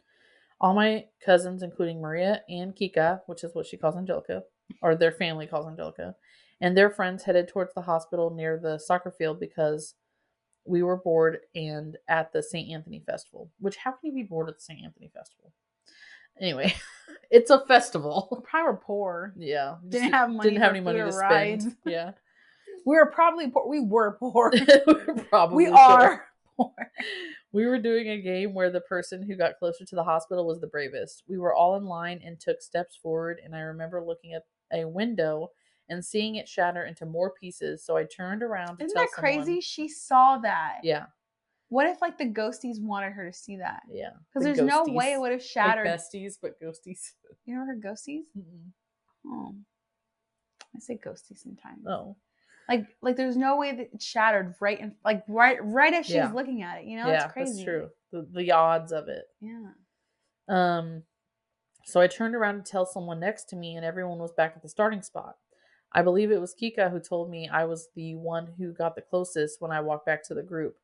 all my cousins, including Maria and Kika, which is what she calls Angelica, or their family calls Angelica, and their friends headed towards the hospital near the soccer field because we were bored and at the St. Anthony Festival. Which, how can you be bored at the St. Anthony Festival? Anyway, <laughs> it's a festival. Probably were poor. Yeah. Didn't have money. Didn't have any money to or spend. <laughs> Yeah. We were probably poor. We were poor. <laughs> we probably we were. are poor. We were doing a game where the person who got closer to the hospital was the bravest. We were all in line and took steps forward, and I remember looking at a window and seeing it shatter into more pieces. So I turned around to Isn't that crazy? someone- She saw that. Yeah. What if like the ghosties wanted her to see that? Yeah. Because The there's no way it would have Like shattered. besties, but ghosties. <laughs> you never heard ghosties? Mm-mm. Oh, I say ghosties sometimes. Oh. Like like there's no way that it shattered right in like right right as she's Yeah. looking at it. You know, yeah, it's crazy. that's true. The, the odds of it. Yeah. Um, so I turned around to tell someone next to me, and everyone was back at the starting spot. I believe it was Kika who told me I was the one who got the closest when I walked back to the group.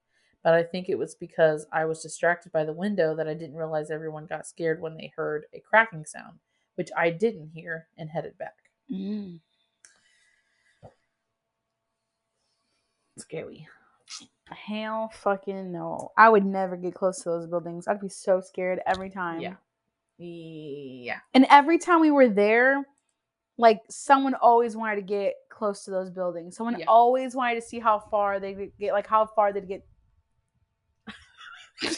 But I think it was because I was distracted by the window that I didn't realize everyone got scared when they heard a cracking sound, which I didn't hear and headed back. Mm. Scary. Hell fucking no. I would never get close to those buildings. I'd be so scared every time. Yeah. Yeah. And every time we were there, like someone always wanted to get close to those buildings. Someone Yeah. always wanted to see how far they could get, like how far they'd get. <laughs>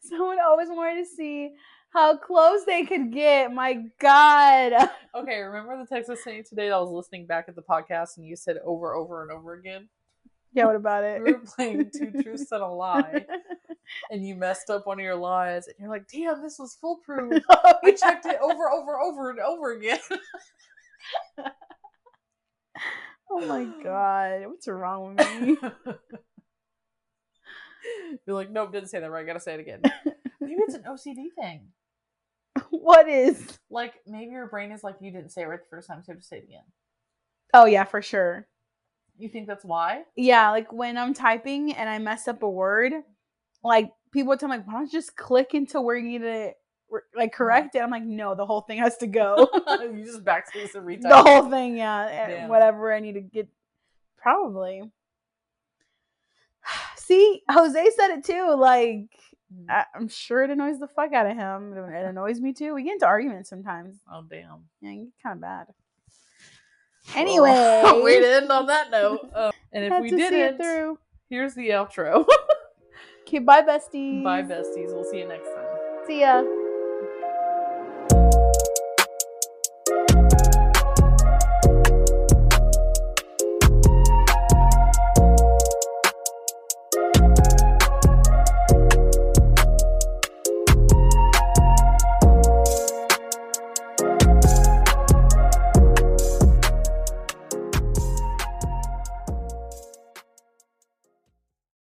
someone always wanted to see how close they could get. My God. <laughs> Okay, remember the text I sent you today that I was listening back at the podcast and you said over, over, and over again? Yeah, what about <laughs> it? We were playing Two Truths and a Lie. <laughs> and you messed up one of your lies, and you're like, "Damn, this was foolproof." <laughs> Oh, I checked it over, over, over, and over again. Oh my God. What's wrong with me? you're like, "Nope, didn't say that right. Gotta say it again." Maybe it's an OCD thing. what is? Like maybe your brain is like, "You didn't say it right the first time, so you have to say it again." Oh, yeah, for sure. You think that's why? Yeah, like when I'm typing and I mess up a word, like people tell me, like, why don't you just click into where you need to like correct it? I'm like, no, the whole thing has to go. <laughs> <laughs> you just backspace and retype. the whole thing, yeah. Damn. Whatever I need to get. Probably. <sighs> See, Jose said it too. Like, Mm. I, I'm sure it annoys the fuck out of him. It annoys me too. We get into arguments sometimes. Oh damn. Yeah, get kind of bad. <laughs> Anyway, Well, to end on that note. <laughs> Um, and if we to see it didn't, through. here's the outro. <laughs> Okay, bye, besties. Bye, besties. We'll see you next time. See ya.